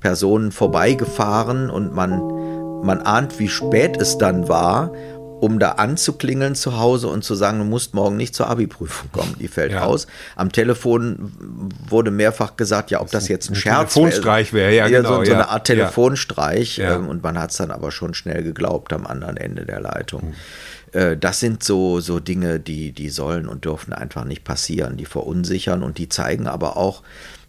Personen vorbeigefahren und man man ahnt, wie spät es dann war, um da anzuklingeln zu Hause und zu sagen, du musst morgen nicht zur Abi-Prüfung kommen, die fällt ja. aus. Am Telefon wurde mehrfach gesagt, ja, ob das, das jetzt ein, ein Scherz Telefonstreich wäre, ja, genau, so, so ja. eine Art Telefonstreich. Ja. Ähm, und man hat es dann aber schon schnell geglaubt am anderen Ende der Leitung. Hm. Das sind so, so Dinge, die, die sollen und dürfen einfach nicht passieren. Die verunsichern und die zeigen aber auch,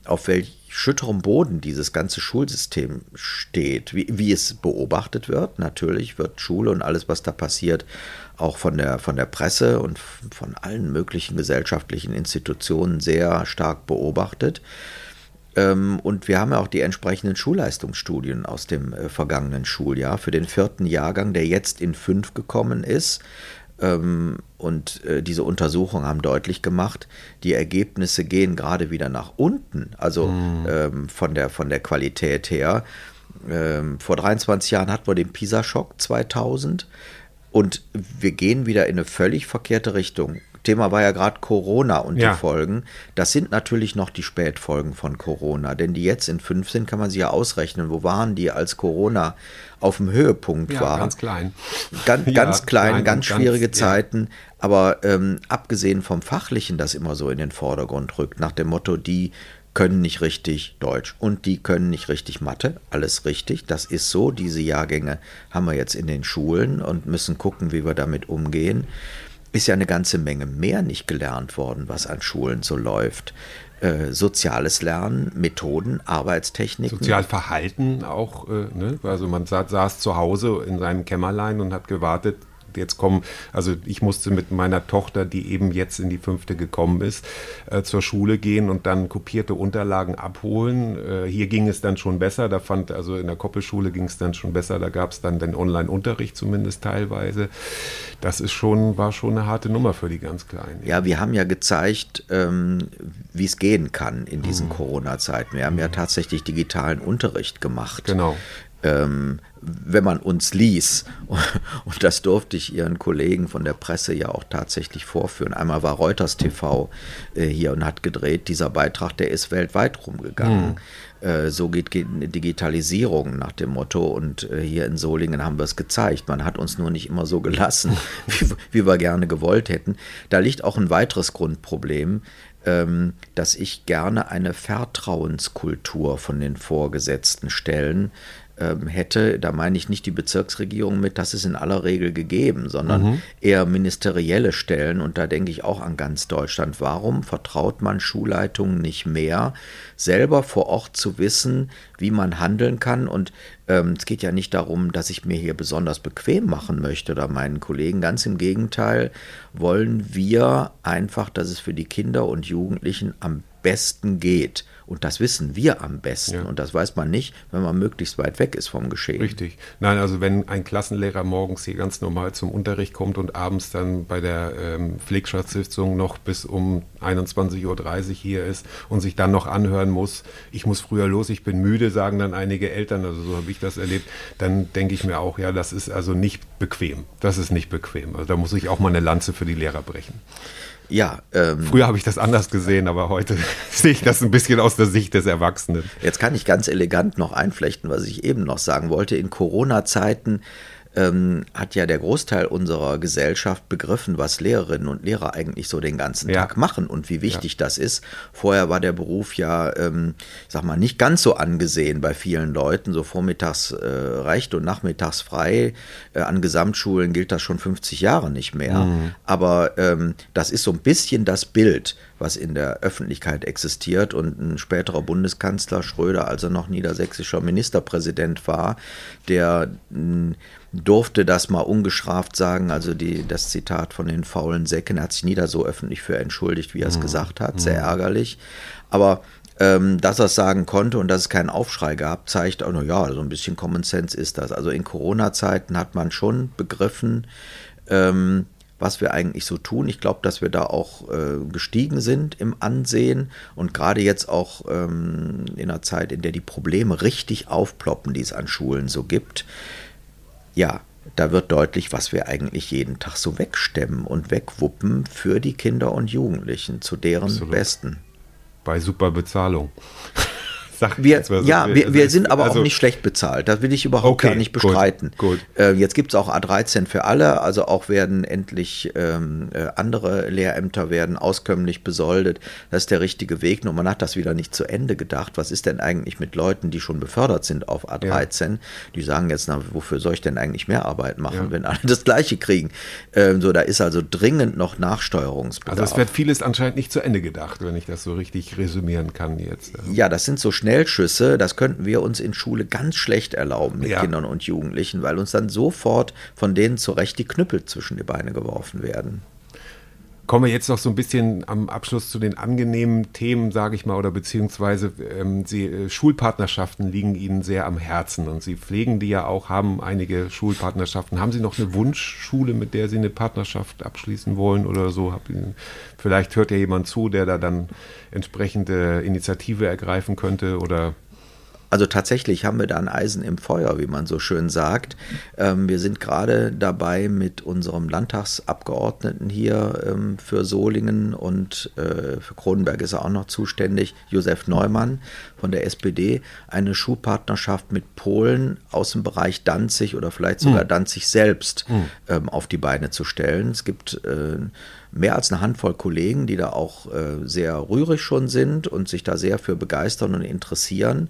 auf welch schütterem Boden dieses ganze Schulsystem steht, wie, wie es beobachtet wird. Natürlich wird Schule und alles, was da passiert, auch von der, von der Presse und von allen möglichen gesellschaftlichen Institutionen sehr stark beobachtet. Ähm, und wir haben ja auch die entsprechenden Schulleistungsstudien aus dem äh, vergangenen Schuljahr für den vierten Jahrgang, der jetzt in fünf gekommen ist. Ähm, und äh, diese Untersuchungen haben deutlich gemacht, die Ergebnisse gehen gerade wieder nach unten, also mhm. von, der, von der Qualität her. Ähm, vor 23 Jahren hatten wir den PISA-Schock 2000 und wir gehen wieder in eine völlig verkehrte Richtung. Thema war ja gerade Corona und Ja. die Folgen. Das sind natürlich noch die Spätfolgen von Corona, denn die jetzt in fünf sind, kann man sich ja ausrechnen. Wo waren die, als Corona auf dem Höhepunkt Ja, war? ganz klein. Ganz, Ja, ganz klein, klein ganz ganz- schwierige ja. Zeiten. Aber ähm, abgesehen vom Fachlichen, das immer so in den Vordergrund rückt, nach dem Motto, die können nicht richtig Deutsch und die können nicht richtig Mathe. Alles richtig, das ist so. Diese Jahrgänge haben wir jetzt in den Schulen und müssen gucken, wie wir damit umgehen. Ist ja eine ganze Menge mehr nicht gelernt worden, was an Schulen so läuft. Äh, soziales Lernen, Methoden, Arbeitstechniken. Sozialverhalten auch, äh, ne? also man sa saß zu Hause in seinem Kämmerlein und hat gewartet, jetzt kommen, also ich musste mit meiner Tochter, die eben jetzt in die fünfte gekommen ist, äh, zur Schule gehen und dann kopierte Unterlagen abholen. Äh, hier ging es dann schon besser, da fand, also in der Koppelschule ging es dann schon besser, da gab es dann den Online-Unterricht zumindest teilweise. Das ist schon, war schon eine harte Nummer für die ganz Kleinen. Ja, wir haben ja gezeigt, ähm, wie es gehen kann in diesen Corona-Zeiten. Wir haben ja tatsächlich digitalen Unterricht gemacht. Genau. Ähm, wenn man uns ließ. Und das durfte ich Ihren Kollegen von der Presse ja auch tatsächlich vorführen. Einmal war Reuters TV äh, hier und hat gedreht. Dieser Beitrag, der ist weltweit rumgegangen. Äh, so geht Digitalisierung nach dem Motto. Und äh, hier in Solingen haben wir es gezeigt. Man hat uns nur nicht immer so gelassen, wie, wie wir gerne gewollt hätten. Da liegt auch ein weiteres Grundproblem ähm, dass ich gerne eine Vertrauenskultur von den vorgesetzten Stellen hätte. Da meine ich nicht die Bezirksregierung mit, das ist in aller Regel gegeben, sondern eher ministerielle Stellen. Und da denke ich auch an ganz Deutschland. Warum vertraut man Schulleitungen nicht mehr, selber vor Ort zu wissen, wie man handeln kann? Und ähm, es geht ja nicht darum, dass ich mir hier besonders bequem machen möchte oder meinen Kollegen. Ganz im Gegenteil wollen wir einfach, dass es für die Kinder und Jugendlichen am besten geht. Und das wissen wir am besten. Ja. Und das weiß man nicht, wenn man möglichst weit weg ist vom Geschehen. Richtig. Nein, also wenn ein Klassenlehrer morgens hier ganz normal zum Unterricht kommt und abends dann bei der ähm, Pflegschaftssitzung noch bis um 21.30 Uhr hier ist und sich dann noch anhören muss, ich muss früher los, ich bin müde, sagen dann einige Eltern, also so habe ich das erlebt, dann denke ich mir auch, ja, das ist also nicht bequem. Das ist nicht bequem. Also da muss ich auch mal eine Lanze für die Lehrer brechen. Ja, ähm, Früher habe ich das anders gesehen, aber heute sehe ich das ein bisschen aus der Sicht des Erwachsenen. Jetzt kann ich ganz elegant noch einflechten, was ich eben noch sagen wollte. In Corona-Zeiten ähm, hat ja der Großteil unserer Gesellschaft begriffen, was Lehrerinnen und Lehrer eigentlich so den ganzen Ja. Tag machen und wie wichtig das ist. Vorher war der Beruf ja, ähm, ich sag mal, nicht ganz so angesehen bei vielen Leuten. So vormittags äh, recht und nachmittags frei. Äh, an Gesamtschulen gilt das schon 50 Jahre nicht mehr. Aber ähm, das ist so ein bisschen das Bild, was in der Öffentlichkeit existiert. Und ein späterer Bundeskanzler Schröder, also noch niedersächsischer Ministerpräsident war, der durfte das mal ungestraft sagen. Also die, das Zitat von den faulen Säcken er hat sich nie da so öffentlich für entschuldigt, wie er es gesagt hat. Sehr ärgerlich. Aber ähm, dass er es sagen konnte und dass es keinen Aufschrei gab, zeigt auch, ja, so ein bisschen Common Sense ist das. Also in Corona-Zeiten hat man schon begriffen, ähm, was wir eigentlich so tun. Ich glaube, dass wir da auch äh, gestiegen sind im Ansehen und gerade jetzt auch ähm, in einer Zeit, in der die Probleme richtig aufploppen, die es an Schulen so gibt, ja, da wird deutlich, was wir eigentlich jeden Tag so wegstemmen und wegwuppen für die Kinder und Jugendlichen, zu deren Absolut. Besten. Bei super Bezahlung. Sag Wir, jetzt ja, wir, wir Also, sind aber also, auch nicht schlecht bezahlt. Das will ich überhaupt Okay, gar nicht gut, bestreiten. gut. Äh, jetzt gibt es auch A13 für alle, also auch werden endlich ähm, äh, andere Lehrämter werden auskömmlich besoldet. Das ist der richtige Weg. Nur man hat das wieder nicht zu Ende gedacht. Was ist denn eigentlich mit Leuten, die schon befördert sind auf A13? Die sagen jetzt, na, wofür soll ich denn eigentlich mehr Arbeit machen, Ja. wenn alle das Gleiche kriegen? Ähm, so, da ist also dringend noch Nachsteuerungsbedarf. Also es wird vieles anscheinend nicht zu Ende gedacht, wenn ich das so richtig resümieren kann jetzt. Ja, das sind so Schnellschüsse, das könnten wir uns in Schule ganz schlecht erlauben mit Ja. Kindern und Jugendlichen, weil uns dann sofort von denen zurecht die Knüppel zwischen die Beine geworfen werden. Kommen wir jetzt noch so ein bisschen am Abschluss zu den angenehmen Themen, sage ich mal, oder beziehungsweise ähm, Sie, äh, Schulpartnerschaften liegen Ihnen sehr am Herzen und Sie pflegen die ja auch, haben einige Schulpartnerschaften. Haben Sie noch eine Wunschschule, mit der Sie eine Partnerschaft abschließen wollen oder so? Hab, vielleicht hört ja jemand zu, der da dann entsprechende Initiative ergreifen könnte oder Also tatsächlich haben wir da ein Eisen im Feuer, wie man so schön sagt. Ähm, wir sind gerade dabei mit unserem Landtagsabgeordneten hier ähm, für Solingen und äh, für Kronenberg ist er auch noch zuständig, Josef Neumann von der SPD, eine Schulpartnerschaft mit Polen aus dem Bereich Danzig oder vielleicht sogar hm. Danzig selbst hm. ähm, auf die Beine zu stellen. Es gibt äh, mehr als eine Handvoll Kollegen, die da auch äh, sehr rührig schon sind und sich da sehr für begeistern und interessieren.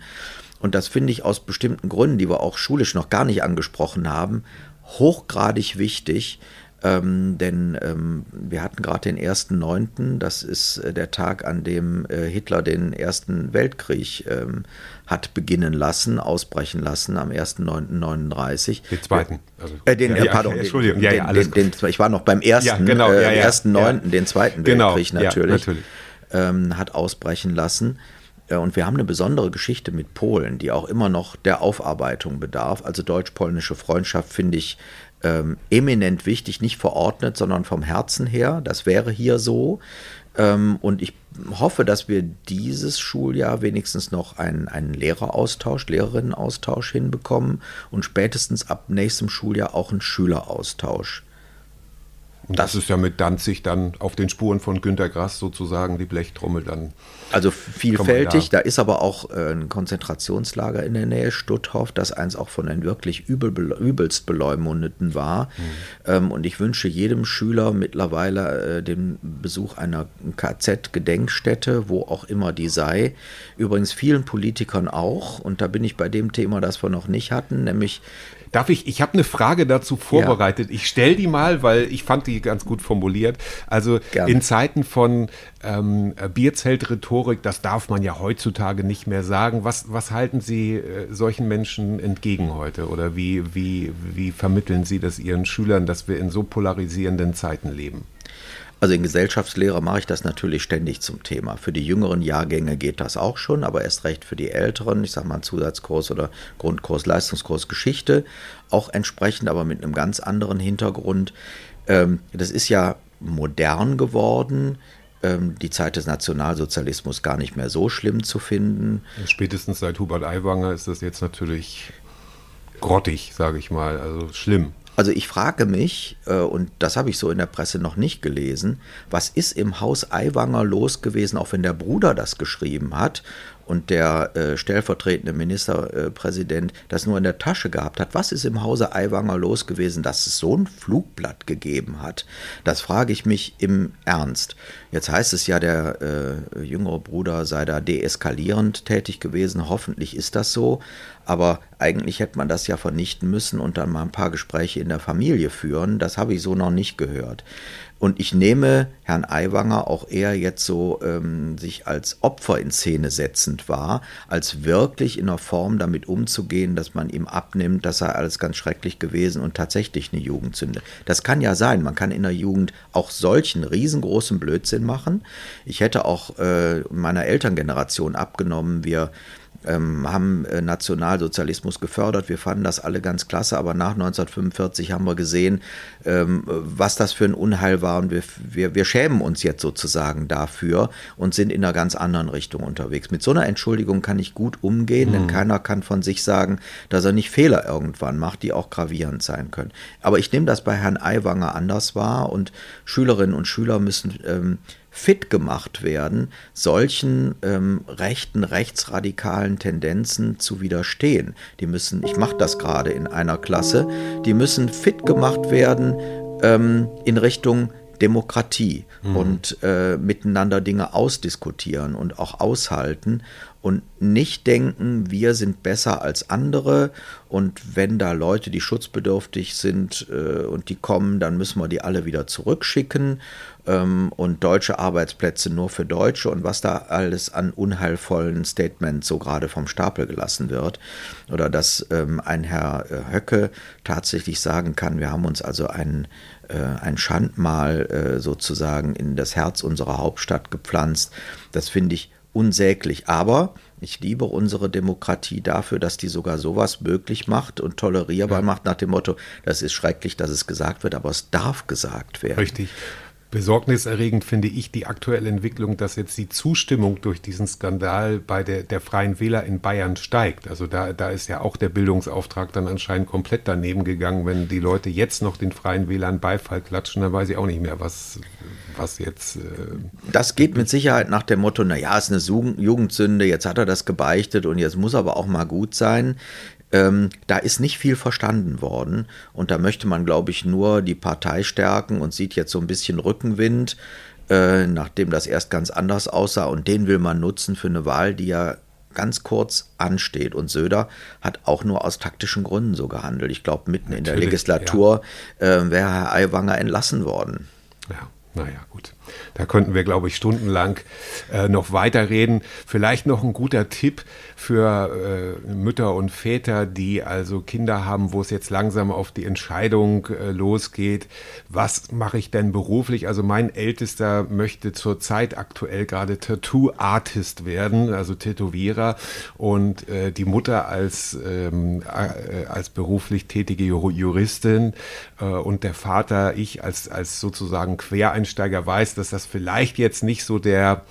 Und das finde ich aus bestimmten Gründen, die wir auch schulisch noch gar nicht angesprochen haben, hochgradig wichtig. Ähm, denn ähm, wir hatten gerade den 1.9., das ist äh, der Tag, an dem äh, Hitler den Ersten Weltkrieg ähm, hat beginnen lassen, ausbrechen lassen, am 1.9.39. Den zweiten. Also, äh, den, ja, pardon, ja, Entschuldigung, den, ja, ja, alles den, den, ich war noch beim ersten, ja, genau, äh, ja, 1.9., den Zweiten genau, Weltkrieg natürlich, natürlich. Ähm, hat ausbrechen lassen. Äh, und wir haben eine besondere Geschichte mit Polen, die auch immer noch der Aufarbeitung bedarf. Also deutsch-polnische Freundschaft finde ich ähm, eminent wichtig, nicht verordnet, sondern vom Herzen her. Das wäre hier so. Ähm, und ich hoffe, dass wir dieses Schuljahr wenigstens noch einen, einen Lehreraustausch, Lehrerinnenaustausch hinbekommen und spätestens ab nächstem Schuljahr auch einen Schüleraustausch. Und das, ist ja mit Danzig dann auf den Spuren von Günter Grass sozusagen die Blechtrommel dann. Also vielfältig, da. da. ist aber auch äh, ein Konzentrationslager in der Nähe, Stutthof, das eins auch von den wirklich übel, übelst Beleumundeten war. Mhm. Ähm, und ich wünsche jedem Schüler mittlerweile äh, den Besuch einer KZ-Gedenkstätte, wo auch immer die sei. Übrigens vielen Politikern auch. Und da bin ich bei dem Thema, das wir noch nicht hatten, nämlich Darf ich, ich habe eine Frage dazu vorbereitet. Ja. Ich stelle die mal, weil ich fand die ganz gut formuliert. Also Gerne. in Zeiten von ähm, Bierzeltrhetorik, das darf man ja heutzutage nicht mehr sagen. Was, was halten Sie äh, solchen Menschen entgegen heute? Oder wie, wie, wie vermitteln Sie das Ihren Schülern, dass wir in so polarisierenden Zeiten leben? Also in Gesellschaftslehre mache ich das natürlich ständig zum Thema. Für die jüngeren Jahrgänge geht das auch schon, aber erst recht für die älteren, ich sage mal Zusatzkurs oder Grundkurs, Leistungskurs Geschichte, auch entsprechend, aber mit einem ganz anderen Hintergrund. Ähm, das ist ja modern geworden ähm, die Zeit des Nationalsozialismus gar nicht mehr so schlimm zu finden. Spätestens seit Hubert Aiwanger ist das jetzt natürlich grottig, sage ich mal, also schlimm. Also ich frage mich, äh, und das habe ich so in der Presse noch nicht gelesen, was ist im Haus Aiwanger los gewesen, auch wenn der Bruder das geschrieben hat und der äh, stellvertretende Ministerpräsident das nur in der Tasche gehabt hat. Was ist im Hause Aiwanger los gewesen, dass es so ein Flugblatt gegeben hat? Das frage ich mich im Ernst. Jetzt heißt es ja, der äh, jüngere Bruder sei da deeskalierend tätig gewesen. Hoffentlich ist das so. Aber eigentlich hätte man das ja vernichten müssen und dann mal ein paar Gespräche in der Familie führen. Das habe ich so noch nicht gehört. Und ich nehme Herrn Aiwanger auch eher jetzt so ähm, sich als Opfer in Szene setzend wahr, als wirklich in einer Form damit umzugehen, dass man ihm abnimmt, das sei alles ganz schrecklich gewesen und tatsächlich eine Jugendsünde. Das kann ja sein. Man kann in der Jugend auch solchen riesengroßen Blödsinn machen. Ich hätte auch äh, meiner Elterngeneration abgenommen, wir ähm, haben äh, Nationalsozialismus gefördert. Wir fanden das alle ganz klasse, aber nach 1945 haben wir gesehen, ähm, was das für ein Unheil war und wir, wir, wir schämen uns jetzt sozusagen dafür und sind in einer ganz anderen Richtung unterwegs. Mit so einer Entschuldigung kann ich gut umgehen, mhm. denn keiner kann von sich sagen, dass er nicht Fehler irgendwann macht, die auch gravierend sein können. Aber ich nehme das bei Herrn Aiwanger anders wahr und Schülerinnen und Schüler müssen ähm, fit gemacht werden, solchen ähm, rechten, rechtsradikalen Tendenzen zu widerstehen. Die müssen, ich mache das gerade in einer Klasse, die müssen fit gemacht werden ähm, in Richtung Demokratie mhm. und äh, miteinander Dinge ausdiskutieren und auch aushalten und nicht denken, wir sind besser als andere und wenn da Leute, die schutzbedürftig sind äh, und die kommen, dann müssen wir die alle wieder zurückschicken ähm, und deutsche Arbeitsplätze nur für Deutsche und was da alles an unheilvollen Statements so gerade vom Stapel gelassen wird. Oder dass ähm, ein Herr äh, Höcke tatsächlich sagen kann, wir haben uns also ein, äh, ein Schandmal äh, sozusagen in das Herz unserer Hauptstadt gepflanzt. Das finde ich unsäglich. Aber ich liebe unsere Demokratie dafür, dass die sogar sowas möglich macht und tolerierbar ja. macht nach dem Motto, das ist schrecklich, dass es gesagt wird, aber es darf gesagt werden. Richtig. Besorgniserregend finde ich die aktuelle Entwicklung, dass jetzt die Zustimmung durch diesen Skandal bei der, der Freien Wähler in Bayern steigt. Also da, da ist ja auch der Bildungsauftrag dann anscheinend komplett daneben gegangen. Wenn die Leute jetzt noch den Freien Wählern Beifall klatschen, dann weiß ich auch nicht mehr, was, was jetzt. Äh das geht mit Sicherheit nach dem Motto, naja, ist eine Jugendsünde, jetzt hat er das gebeichtet und jetzt muss aber auch mal gut sein. Ähm, da ist nicht viel verstanden worden und da möchte man, glaube ich, nur die Partei stärken und sieht jetzt so ein bisschen Rückenwind, äh, nachdem das erst ganz anders aussah und den will man nutzen für eine Wahl, die ja ganz kurz ansteht. Und Söder hat auch nur aus taktischen Gründen so gehandelt. Ich glaube, mitten Natürlich, in der Legislatur ja. äh, wäre Herr Aiwanger entlassen worden. Ja, naja, gut. Da könnten wir, glaube ich, stundenlang äh, noch weiterreden. Vielleicht noch ein guter Tipp für äh, Mütter und Väter, die also Kinder haben, wo es jetzt langsam auf die Entscheidung äh, losgeht. Was mache ich denn beruflich? Also mein Ältester möchte zurzeit aktuell gerade Tattoo-Artist werden, also Tätowierer. Und äh, die Mutter als, ähm, äh, als beruflich tätige Juristin äh, und der Vater, ich als, als sozusagen Quereinsteiger weiß, dass das vielleicht jetzt nicht so der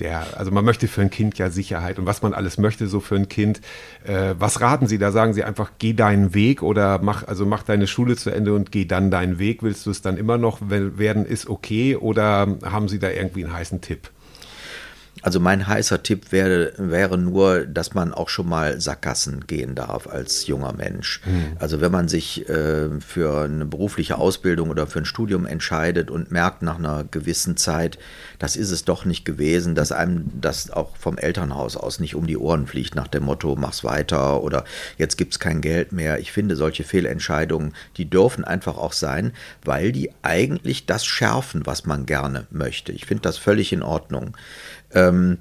der, also man möchte für ein Kind ja Sicherheit und was man alles möchte so für ein Kind. Äh, was raten Sie? Da sagen Sie einfach, geh deinen Weg oder mach, also mach deine Schule zu Ende und geh dann deinen Weg. Willst du es dann immer noch werden, ist okay oder haben Sie da irgendwie einen heißen Tipp? Also mein heißer Tipp wäre, wäre nur, dass man auch schon mal Sackgassen gehen darf als junger Mensch. Mhm. Also wenn man sich äh, für eine berufliche Ausbildung oder für ein Studium entscheidet und merkt nach einer gewissen Zeit, das ist es doch nicht gewesen, dass einem das auch vom Elternhaus aus nicht um die Ohren fliegt nach dem Motto, mach's weiter oder jetzt gibt's kein Geld mehr. Ich finde, solche Fehlentscheidungen, die dürfen einfach auch sein, weil die eigentlich das schärfen, was man gerne möchte. Ich finde das völlig in Ordnung. Ähm,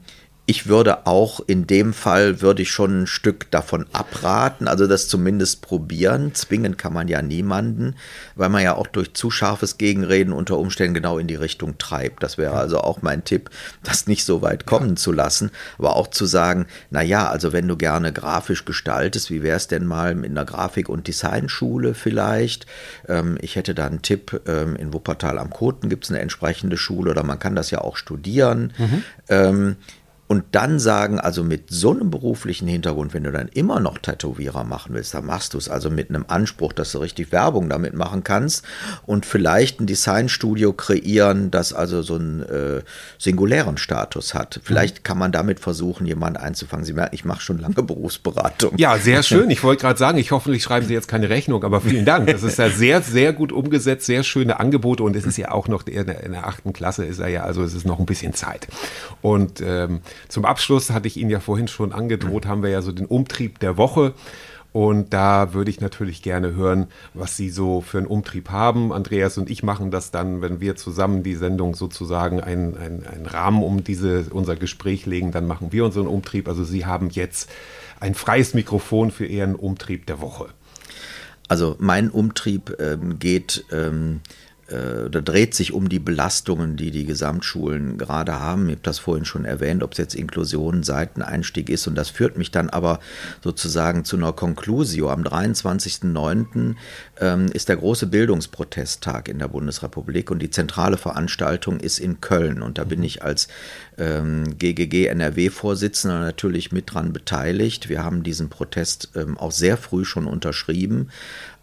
ich würde auch in dem Fall würde ich schon ein Stück davon abraten, also das zumindest probieren. Zwingen kann man ja niemanden, weil man ja auch durch zu scharfes Gegenreden unter Umständen genau in die Richtung treibt. Das wäre also auch mein Tipp, das nicht so weit kommen ja. zu lassen, aber auch zu sagen, na ja, also wenn du gerne grafisch gestaltest, wie wäre es denn mal mit einer Grafik- und Designschule vielleicht? Ähm, ich hätte da einen Tipp, ähm, in Wuppertal am Koten gibt es eine entsprechende Schule oder man kann das ja auch studieren. Mhm. Ähm, und dann sagen, also mit so einem beruflichen Hintergrund, wenn du dann immer noch Tätowierer machen willst, dann machst du es also mit einem Anspruch, dass du richtig Werbung damit machen kannst und vielleicht ein Designstudio kreieren, das also so einen äh, singulären Status hat. Vielleicht mhm. kann man damit versuchen, jemanden einzufangen. Sie merken, ich mache schon lange Berufsberatung. Ja, sehr schön. Ich wollte gerade sagen, ich hoffentlich schreiben Sie jetzt keine Rechnung, aber vielen Dank. Das ist ja sehr, sehr gut umgesetzt, sehr schöne Angebote und es ist ja auch noch in der, in der achten Klasse ist er ja, also es ist noch ein bisschen Zeit. Und ähm, zum Abschluss hatte ich Ihnen ja vorhin schon angedroht, haben wir ja so den Umtrieb der Woche. Und da würde ich natürlich gerne hören, was Sie so für einen Umtrieb haben. Andreas und ich machen das dann, wenn wir zusammen die Sendung sozusagen einen, einen, Rahmen um diese, unser Gespräch legen, dann machen wir unseren Umtrieb. Also Sie haben jetzt ein freies Mikrofon für Ihren Umtrieb der Woche. Also mein Umtrieb ähm, geht ähm, äh, oder dreht sich um die Belastungen, die die Gesamtschulen gerade haben. Ich habe das vorhin schon erwähnt, ob es jetzt Inklusion, Seiteneinstieg ist. Und das führt mich dann aber sozusagen zu einer Conclusio. Am 23.09. Ähm, ist der große Bildungsprotesttag in der Bundesrepublik und die zentrale Veranstaltung ist in Köln. Und da bin ich als ähm, GGG NRW-Vorsitzender natürlich mit dran beteiligt. Wir haben diesen Protest ähm, auch sehr früh schon unterschrieben.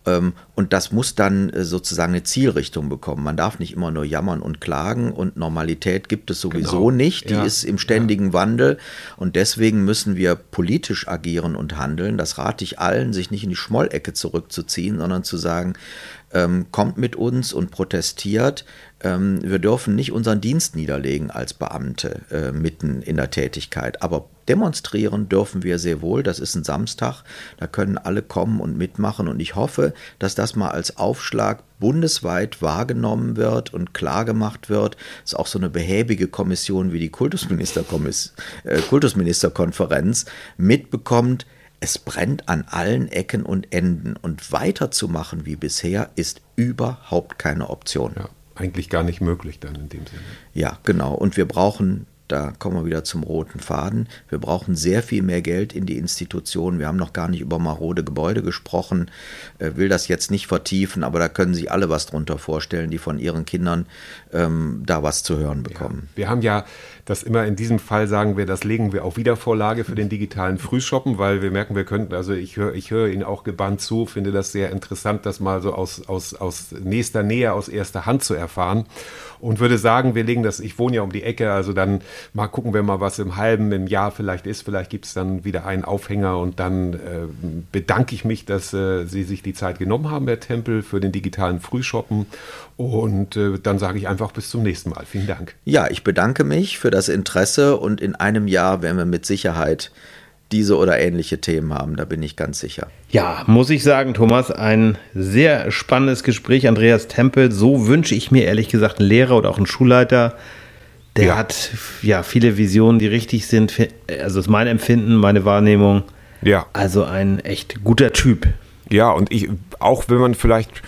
Ähm, und das muss dann äh, sozusagen eine Zielrichtung bekommen. Man darf nicht immer nur jammern und klagen und Normalität gibt es sowieso genau. nicht. Die ja. ist im ständigen ja. Wandel und deswegen müssen wir politisch agieren und handeln. Das rate ich allen, sich nicht in die Schmollecke zurückzuziehen, sondern zu sagen, ähm, kommt mit uns und protestiert. Ähm, wir dürfen nicht unseren Dienst niederlegen als Beamte äh, mitten in der Tätigkeit. Aber demonstrieren dürfen wir sehr wohl. Das ist ein Samstag. Da können alle kommen und mitmachen. Und ich hoffe, dass das mal als Aufschlag bundesweit wahrgenommen wird und klargemacht wird. Das ist auch so eine behäbige Kommission wie die Kultusministerkonferenz äh, Kultusministerkonferenz mitbekommt, es brennt an allen Ecken und Enden und weiterzumachen wie bisher ist überhaupt keine Option. Ja, eigentlich gar nicht möglich dann in dem Sinne. Ja, genau. Und wir brauchen da kommen wir wieder zum roten Faden. Wir brauchen sehr viel mehr Geld in die Institutionen. Wir haben noch gar nicht über marode Gebäude gesprochen. Äh, will das jetzt nicht vertiefen, aber da können sich alle was drunter vorstellen, die von ihren Kindern ähm, da was zu hören bekommen. Ja, wir haben ja das immer in diesem Fall sagen wir, das legen wir auf Wiedervorlage für den digitalen Frühshoppen, weil wir merken, wir könnten, also ich höre ich höre Ihnen auch gebannt zu, finde das sehr interessant, das mal so aus, aus, aus nächster Nähe, aus erster Hand zu erfahren und würde sagen, wir legen das, ich wohne ja um die Ecke, also dann mal gucken wir mal, was im halben, im Jahr vielleicht ist. Vielleicht gibt es dann wieder einen Aufhänger und dann äh, bedanke ich mich, dass äh, Sie sich die Zeit genommen haben, Herr Tempel, für den digitalen Frühshoppen. Und äh, dann sage ich einfach bis zum nächsten Mal. Vielen Dank. Ja, ich bedanke mich für das Interesse und in einem Jahr werden wir mit Sicherheit diese oder ähnliche Themen haben, da bin ich ganz sicher. Ja, muss ich sagen, Thomas, ein sehr spannendes Gespräch. Andreas Tempel, so wünsche ich mir ehrlich gesagt einen Lehrer oder auch einen Schulleiter. Der ja. hat ja viele Visionen, die richtig sind. Also ist mein Empfinden, meine Wahrnehmung. Ja. Also ein echt guter Typ. Ja, und ich, auch wenn man vielleicht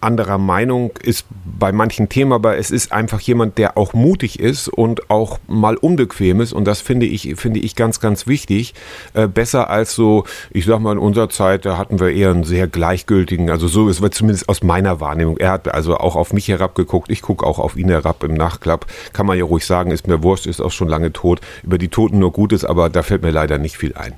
anderer Meinung ist bei manchen Themen, aber es ist einfach jemand, der auch mutig ist und auch mal unbequem ist und das finde ich, finde ich ganz, ganz wichtig. Äh, besser als so, ich sag mal, in unserer Zeit, da hatten wir eher einen sehr gleichgültigen, also so, es war zumindest aus meiner Wahrnehmung. Er hat also auch auf mich herabgeguckt, ich gucke auch auf ihn herab im Nachklapp. Kann man ja ruhig sagen, ist mir wurscht, ist auch schon lange tot. Über die Toten nur Gutes, aber da fällt mir leider nicht viel ein.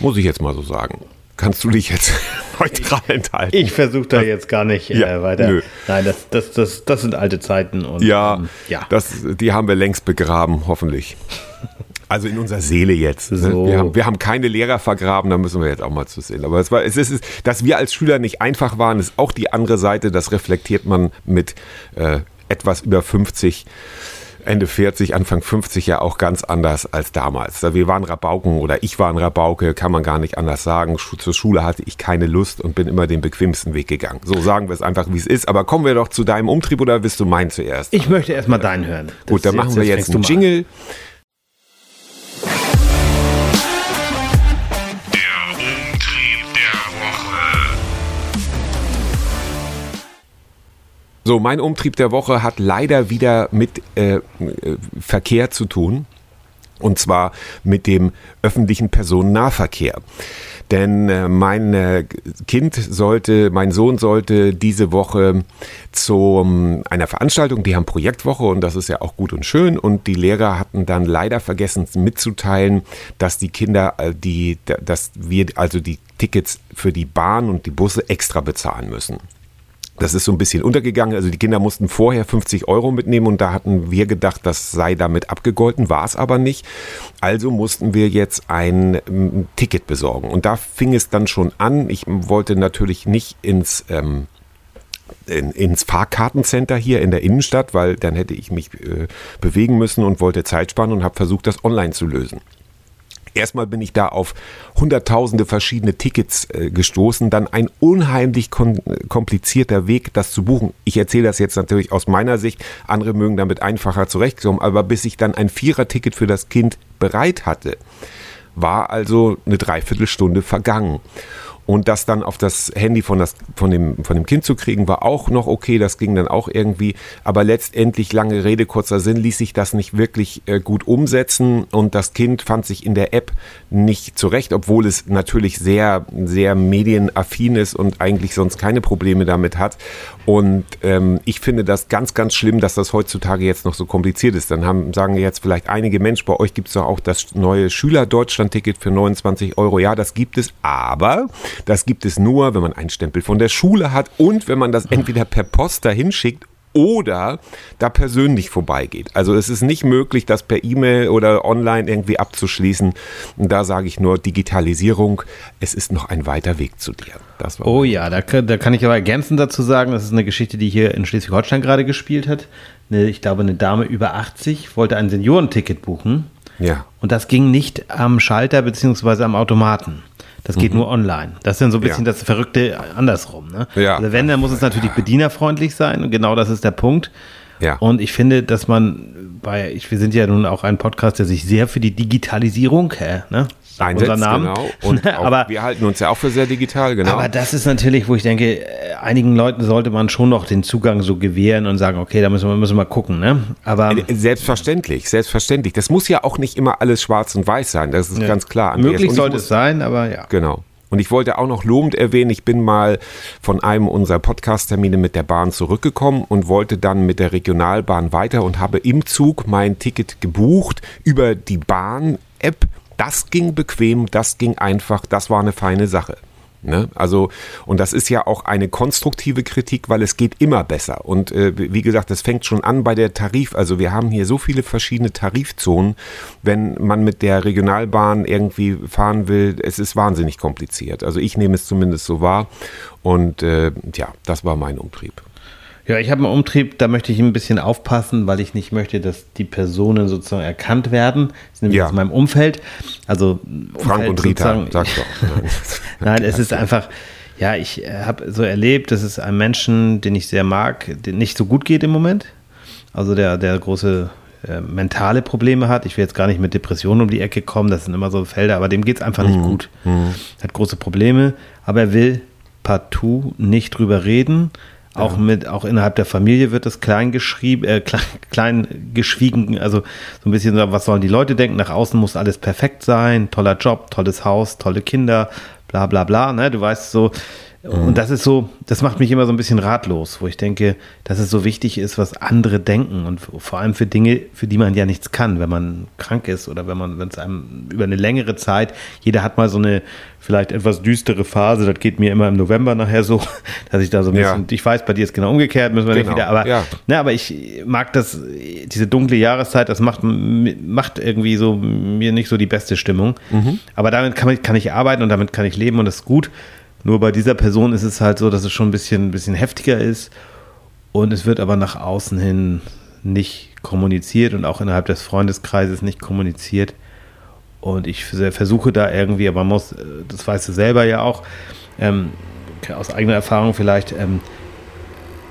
Muss ich jetzt mal so sagen kannst du dich jetzt neutral enthalten. Ich versuche da jetzt gar nicht äh, ja, weiter. Nö. Nein, das, das, das, das sind alte Zeiten. Und, ja, ähm, ja. Das, die haben wir längst begraben, hoffentlich. Also in unserer Seele jetzt. Ne? So. Wir, haben, wir, haben, keine Lehrer vergraben, da müssen wir jetzt auch mal zu sehen. Aber es war, es ist, dass wir als Schüler nicht einfach waren, ist auch die andere Seite. Das reflektiert man mit äh, etwas über 50 Ende 40, Anfang 50 ja auch ganz anders als damals. Wir waren Rabauken oder ich war ein Rabauke, kann man gar nicht anders sagen. Zur Schule hatte ich keine Lust und bin immer den bequemsten Weg gegangen. So sagen wir es einfach, wie es ist. Aber kommen wir doch zu deinem Umtrieb oder willst du meinen zuerst? Ich möchte erstmal deinen hören. Das Gut, dann machen wir jetzt einen Jingle. So, mein Umtrieb der Woche hat leider wieder mit äh, Verkehr zu tun. Und zwar mit dem öffentlichen Personennahverkehr. Denn äh, mein äh, Kind sollte, mein Sohn sollte diese Woche zu einer Veranstaltung, die haben Projektwoche und das ist ja auch gut und schön. Und die Lehrer hatten dann leider vergessen mitzuteilen, dass die Kinder, äh, die, dass wir also die Tickets für die Bahn und die Busse extra bezahlen müssen. Das ist so ein bisschen untergegangen. Also die Kinder mussten vorher 50 Euro mitnehmen und da hatten wir gedacht, das sei damit abgegolten, war es aber nicht. Also mussten wir jetzt ein ähm, Ticket besorgen. Und da fing es dann schon an. Ich wollte natürlich nicht ins ähm, in, ins Fahrkartencenter hier in der Innenstadt, weil dann hätte ich mich äh, bewegen müssen und wollte Zeit sparen und habe versucht, das online zu lösen. Erstmal bin ich da auf hunderttausende verschiedene Tickets äh, gestoßen, dann ein unheimlich komplizierter Weg, das zu buchen. Ich erzähle das jetzt natürlich aus meiner Sicht, andere mögen damit einfacher zurechtkommen, aber bis ich dann ein Vierer-Ticket für das Kind bereit hatte, war also eine Dreiviertelstunde vergangen. Und das dann auf das Handy von, das, von, dem, von dem Kind zu kriegen, war auch noch okay. Das ging dann auch irgendwie. Aber letztendlich, lange Rede, kurzer Sinn, ließ sich das nicht wirklich äh, gut umsetzen. Und das Kind fand sich in der App nicht zurecht, obwohl es natürlich sehr, sehr medienaffin ist und eigentlich sonst keine Probleme damit hat. Und ähm, ich finde das ganz, ganz schlimm, dass das heutzutage jetzt noch so kompliziert ist. Dann haben, sagen jetzt vielleicht einige Menschen, bei euch gibt es doch auch das neue Schüler-Deutschland-Ticket für 29 Euro. Ja, das gibt es, aber das gibt es nur, wenn man einen Stempel von der Schule hat und wenn man das entweder per Post dahin schickt oder da persönlich vorbeigeht. Also es ist nicht möglich, das per E-Mail oder online irgendwie abzuschließen. Und da sage ich nur Digitalisierung, es ist noch ein weiter Weg zu dir. oh ja, da, da, kann ich aber ergänzend dazu sagen, das ist eine Geschichte, die hier in Schleswig-Holstein gerade gespielt hat. Eine, ich glaube, eine Dame über 80 wollte ein Seniorenticket buchen. Ja. Und das ging nicht am Schalter beziehungsweise am Automaten. Das geht mhm. nur online. Das ist dann so ein bisschen ja. das Verrückte andersrum. Ne? Ja. Also wenn, dann muss es natürlich bedienerfreundlich sein und genau das ist der Punkt. Ja. Und ich finde, dass man bei, ich, wir sind ja nun auch ein Podcast, der sich sehr für die Digitalisierung, äh, ne? Einsetzt, unser Namen. genau. Und aber, wir halten uns ja auch für sehr digital, genau. aber das ist natürlich, wo ich denke, äh, einigen Leuten sollte man schon noch den Zugang so gewähren und sagen, okay, da müssen wir, müssen wir mal gucken. Ne? Aber Äh, Selbstverständlich, selbstverständlich. Das muss ja auch nicht immer alles schwarz und weiß sein, das ist ganz klar. Andreas. möglich sollte muss- es sein, aber ja. Genau. Und ich wollte auch noch lobend erwähnen, ich bin mal von einem unserer Podcast-Termine mit der Bahn zurückgekommen und wollte dann mit der Regionalbahn weiter und habe im Zug mein Ticket gebucht über die Bahn-App. Das ging bequem, das ging einfach, das war eine feine Sache. Ne? Also, und das ist ja auch eine konstruktive Kritik, weil es geht immer besser. Und äh, wie gesagt, das fängt schon an bei der Tarif. Also wir haben hier so viele verschiedene Tarifzonen. Wenn man mit der Regionalbahn irgendwie fahren will, es ist wahnsinnig kompliziert. Also ich nehme es zumindest so wahr. Und äh, ja, das war mein Umtrieb. Ja, ich habe einen Umtrieb, da möchte ich ein bisschen aufpassen, weil ich nicht möchte, dass die Personen sozusagen erkannt werden. Das ist nämlich Ja. aus meinem Umfeld. Also Frank Umfeld und Rita, sag doch. Nein. Es ist einfach, ja, ich äh, habe so erlebt, dass es einem Menschen, den ich sehr mag, den nicht so gut geht im Moment. Also der, der große äh, mentale Probleme hat. Ich will jetzt gar nicht mit Depressionen um die Ecke kommen, das sind immer so Felder, aber dem geht es einfach nicht gut. Hat große Probleme, aber er will partout nicht drüber reden. Auch mit, auch innerhalb der Familie wird das klein geschrieben, äh, klein, klein geschwiegen, also so ein bisschen, so, was sollen die Leute denken? Nach außen muss alles perfekt sein, toller Job, tolles Haus, tolle Kinder, bla bla bla, ne? Du weißt so. Und das ist so, das macht mich immer so ein bisschen ratlos, wo ich denke, dass es so wichtig ist, was andere denken und vor allem für Dinge, für die man ja nichts kann, wenn man krank ist oder wenn man, wenn es einem über eine längere Zeit, jeder hat mal so eine vielleicht etwas düstere Phase, das geht mir immer im November nachher so, dass ich da so ein Ja. bisschen, ich weiß, bei dir ist genau umgekehrt, müssen wir nicht Genau, wieder, aber, ja. ne, aber ich mag das, diese dunkle Jahreszeit, das macht, macht irgendwie so mir nicht so die beste Stimmung. Mhm. Aber damit kann, ich- kann ich arbeiten und damit kann ich leben und das ist gut. Nur bei dieser Person ist es halt so, dass es schon ein bisschen, ein bisschen heftiger ist und es wird aber nach außen hin nicht kommuniziert und auch innerhalb des Freundeskreises nicht kommuniziert. Und ich vers- versuche da irgendwie, aber man muss, äh, das weißt du selber ja auch, ähm, aus eigener Erfahrung vielleicht, ähm,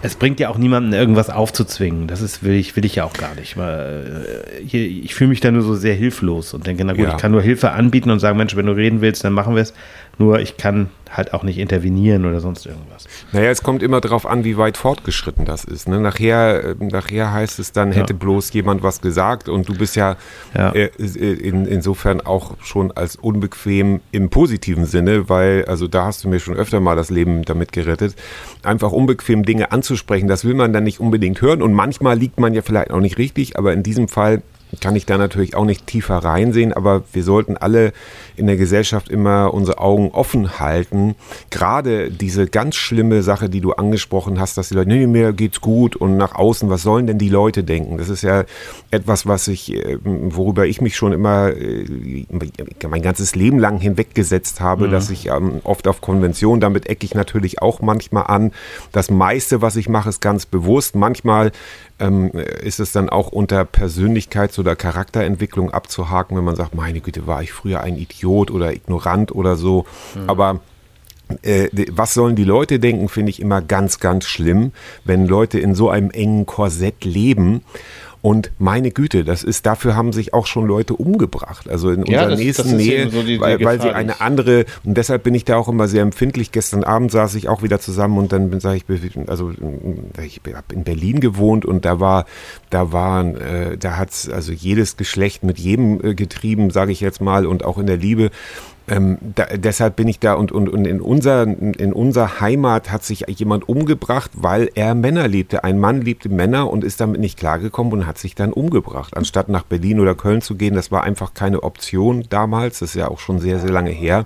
es bringt ja auch niemanden irgendwas aufzuzwingen. Das ist, will ich, will ich ja auch gar nicht. Äh, ich fühle mich da nur so sehr hilflos und denke, na gut, Ja. ich kann nur Hilfe anbieten und sagen, Mensch, wenn du reden willst, dann machen wir es. Nur ich kann halt auch nicht intervenieren oder sonst irgendwas. Naja, es kommt immer darauf an, wie weit fortgeschritten das ist. Ne? Nachher, äh, nachher heißt es dann, hätte bloß jemand was gesagt und du bist ja, Ja. Äh, äh, in, insofern auch schon als unbequem im positiven Sinne, weil, also da hast du mir schon öfter mal das Leben damit gerettet, einfach unbequem Dinge anzusprechen, das will man dann nicht unbedingt hören und manchmal liegt man ja vielleicht auch nicht richtig, aber in diesem Fall kann ich da natürlich auch nicht tiefer reinsehen, aber wir sollten alle in der Gesellschaft immer unsere Augen offen halten. Gerade diese ganz schlimme Sache, die du angesprochen hast, dass die Leute, nee, mir geht's gut und nach außen, was sollen denn die Leute denken? Das ist ja etwas, was ich, äh, worüber ich mich schon immer äh, mein ganzes Leben lang hinweggesetzt habe, dass ich ähm, oft auf Konvention, damit ecke ich natürlich auch manchmal an. Das meiste, was ich mache, ist ganz bewusst. Manchmal ähm, ist es dann auch unter Persönlichkeits- oder Charakterentwicklung abzuhaken, wenn man sagt, meine Güte, war ich früher ein Idiot oder ignorant oder so. Aber äh, was sollen die Leute denken, finde ich immer ganz, ganz schlimm, wenn Leute in so einem engen Korsett leben. Und meine Güte, das ist, dafür haben sich auch schon Leute umgebracht. Also in Ja, unserer das- nächsten das ist Nähe, so die- die weil, weil sie eine ich- andere, und deshalb bin ich da auch immer sehr empfindlich. Gestern Abend saß ich auch wieder zusammen und dann sage ich, also ich habe in Berlin gewohnt und da war, da waren, äh, da hat's also jedes Geschlecht mit jedem äh, getrieben, sage ich jetzt mal, und auch in der Liebe. Ähm, da, deshalb bin ich da und, und, und in, unser, in unserer Heimat hat sich jemand umgebracht, weil er Männer liebte. Ein Mann liebte Männer und ist damit nicht klargekommen und hat sich dann umgebracht. Anstatt nach Berlin oder Köln zu gehen, das war einfach keine Option damals. Das ist ja auch schon sehr, sehr lange her.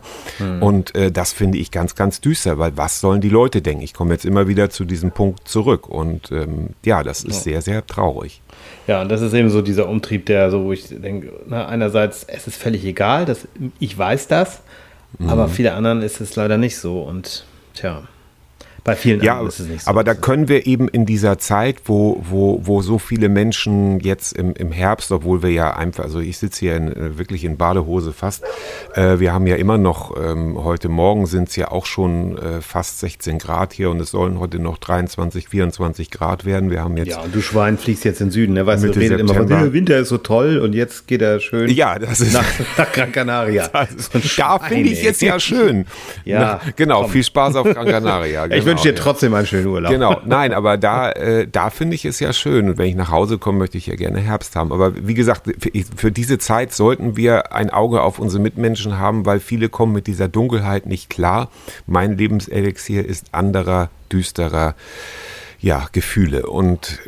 Und äh, das finde ich ganz, ganz düster, weil was sollen die Leute denken? Ich komme jetzt immer wieder zu diesem Punkt zurück. Und ähm, ja, das ist sehr, sehr traurig. Ja, und das ist eben so dieser Umtrieb, der so, wo ich denke, na, einerseits, es ist völlig egal, dass, ich weiß das, aber viele anderen ist es leider nicht so. Und tja, Bei vielen Ja, anderen ist es nicht so. aber da können wir eben in dieser Zeit, wo, wo, wo so viele Menschen jetzt im, im Herbst, obwohl wir ja einfach, also ich sitze hier in, äh, wirklich in Badehose fast, äh, wir haben ja immer noch, ähm, heute Morgen sind es ja auch schon äh, fast 16 Grad hier und es sollen heute noch 23, 24 Grad werden. Wir haben jetzt ja, und du Schwein fliegst jetzt in den Süden, ne? Weißt Mitte du, redet immer von, September. der Winter ist so toll und jetzt geht er schön Ja, das ist. nach, nach Gran Canaria. So ein da finde ich es ja schön. Ja, Na, genau, komm. viel Spaß auf Gran Canaria. Ich genau, wünsche dir ja. trotzdem einen schönen Urlaub. Genau, nein, aber da, äh, da finde ich es ja schön. Und wenn ich nach Hause komme, möchte ich ja gerne Herbst haben. Aber wie gesagt, für, für diese Zeit sollten wir ein Auge auf unsere Mitmenschen haben, weil viele kommen mit dieser Dunkelheit nicht klar. Mein Lebenselixier ist anderer, düsterer. Ja, Gefühle. Und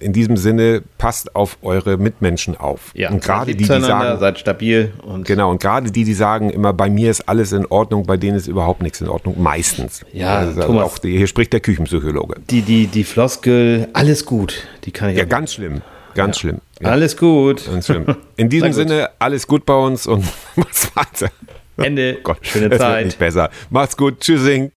in diesem Sinne, passt auf eure Mitmenschen auf. Ja, und gerade seid die, die sagen, seid stabil und Genau, und gerade die, die sagen immer, bei mir ist alles in Ordnung, bei denen ist überhaupt nichts in Ordnung, meistens. Ja, also Thomas. Auch die, hier spricht der Küchenpsychologe. die, die, die Floskel, alles gut, die kann ich Ja, ganz schlimm, ganz schlimm. Ja, Alles gut. ganz schlimm. In diesem. Sinne, alles gut bei uns und was weiter. Ende. Gott, Schöne es wird Zeit. nicht besser. Macht's gut, tschüssing.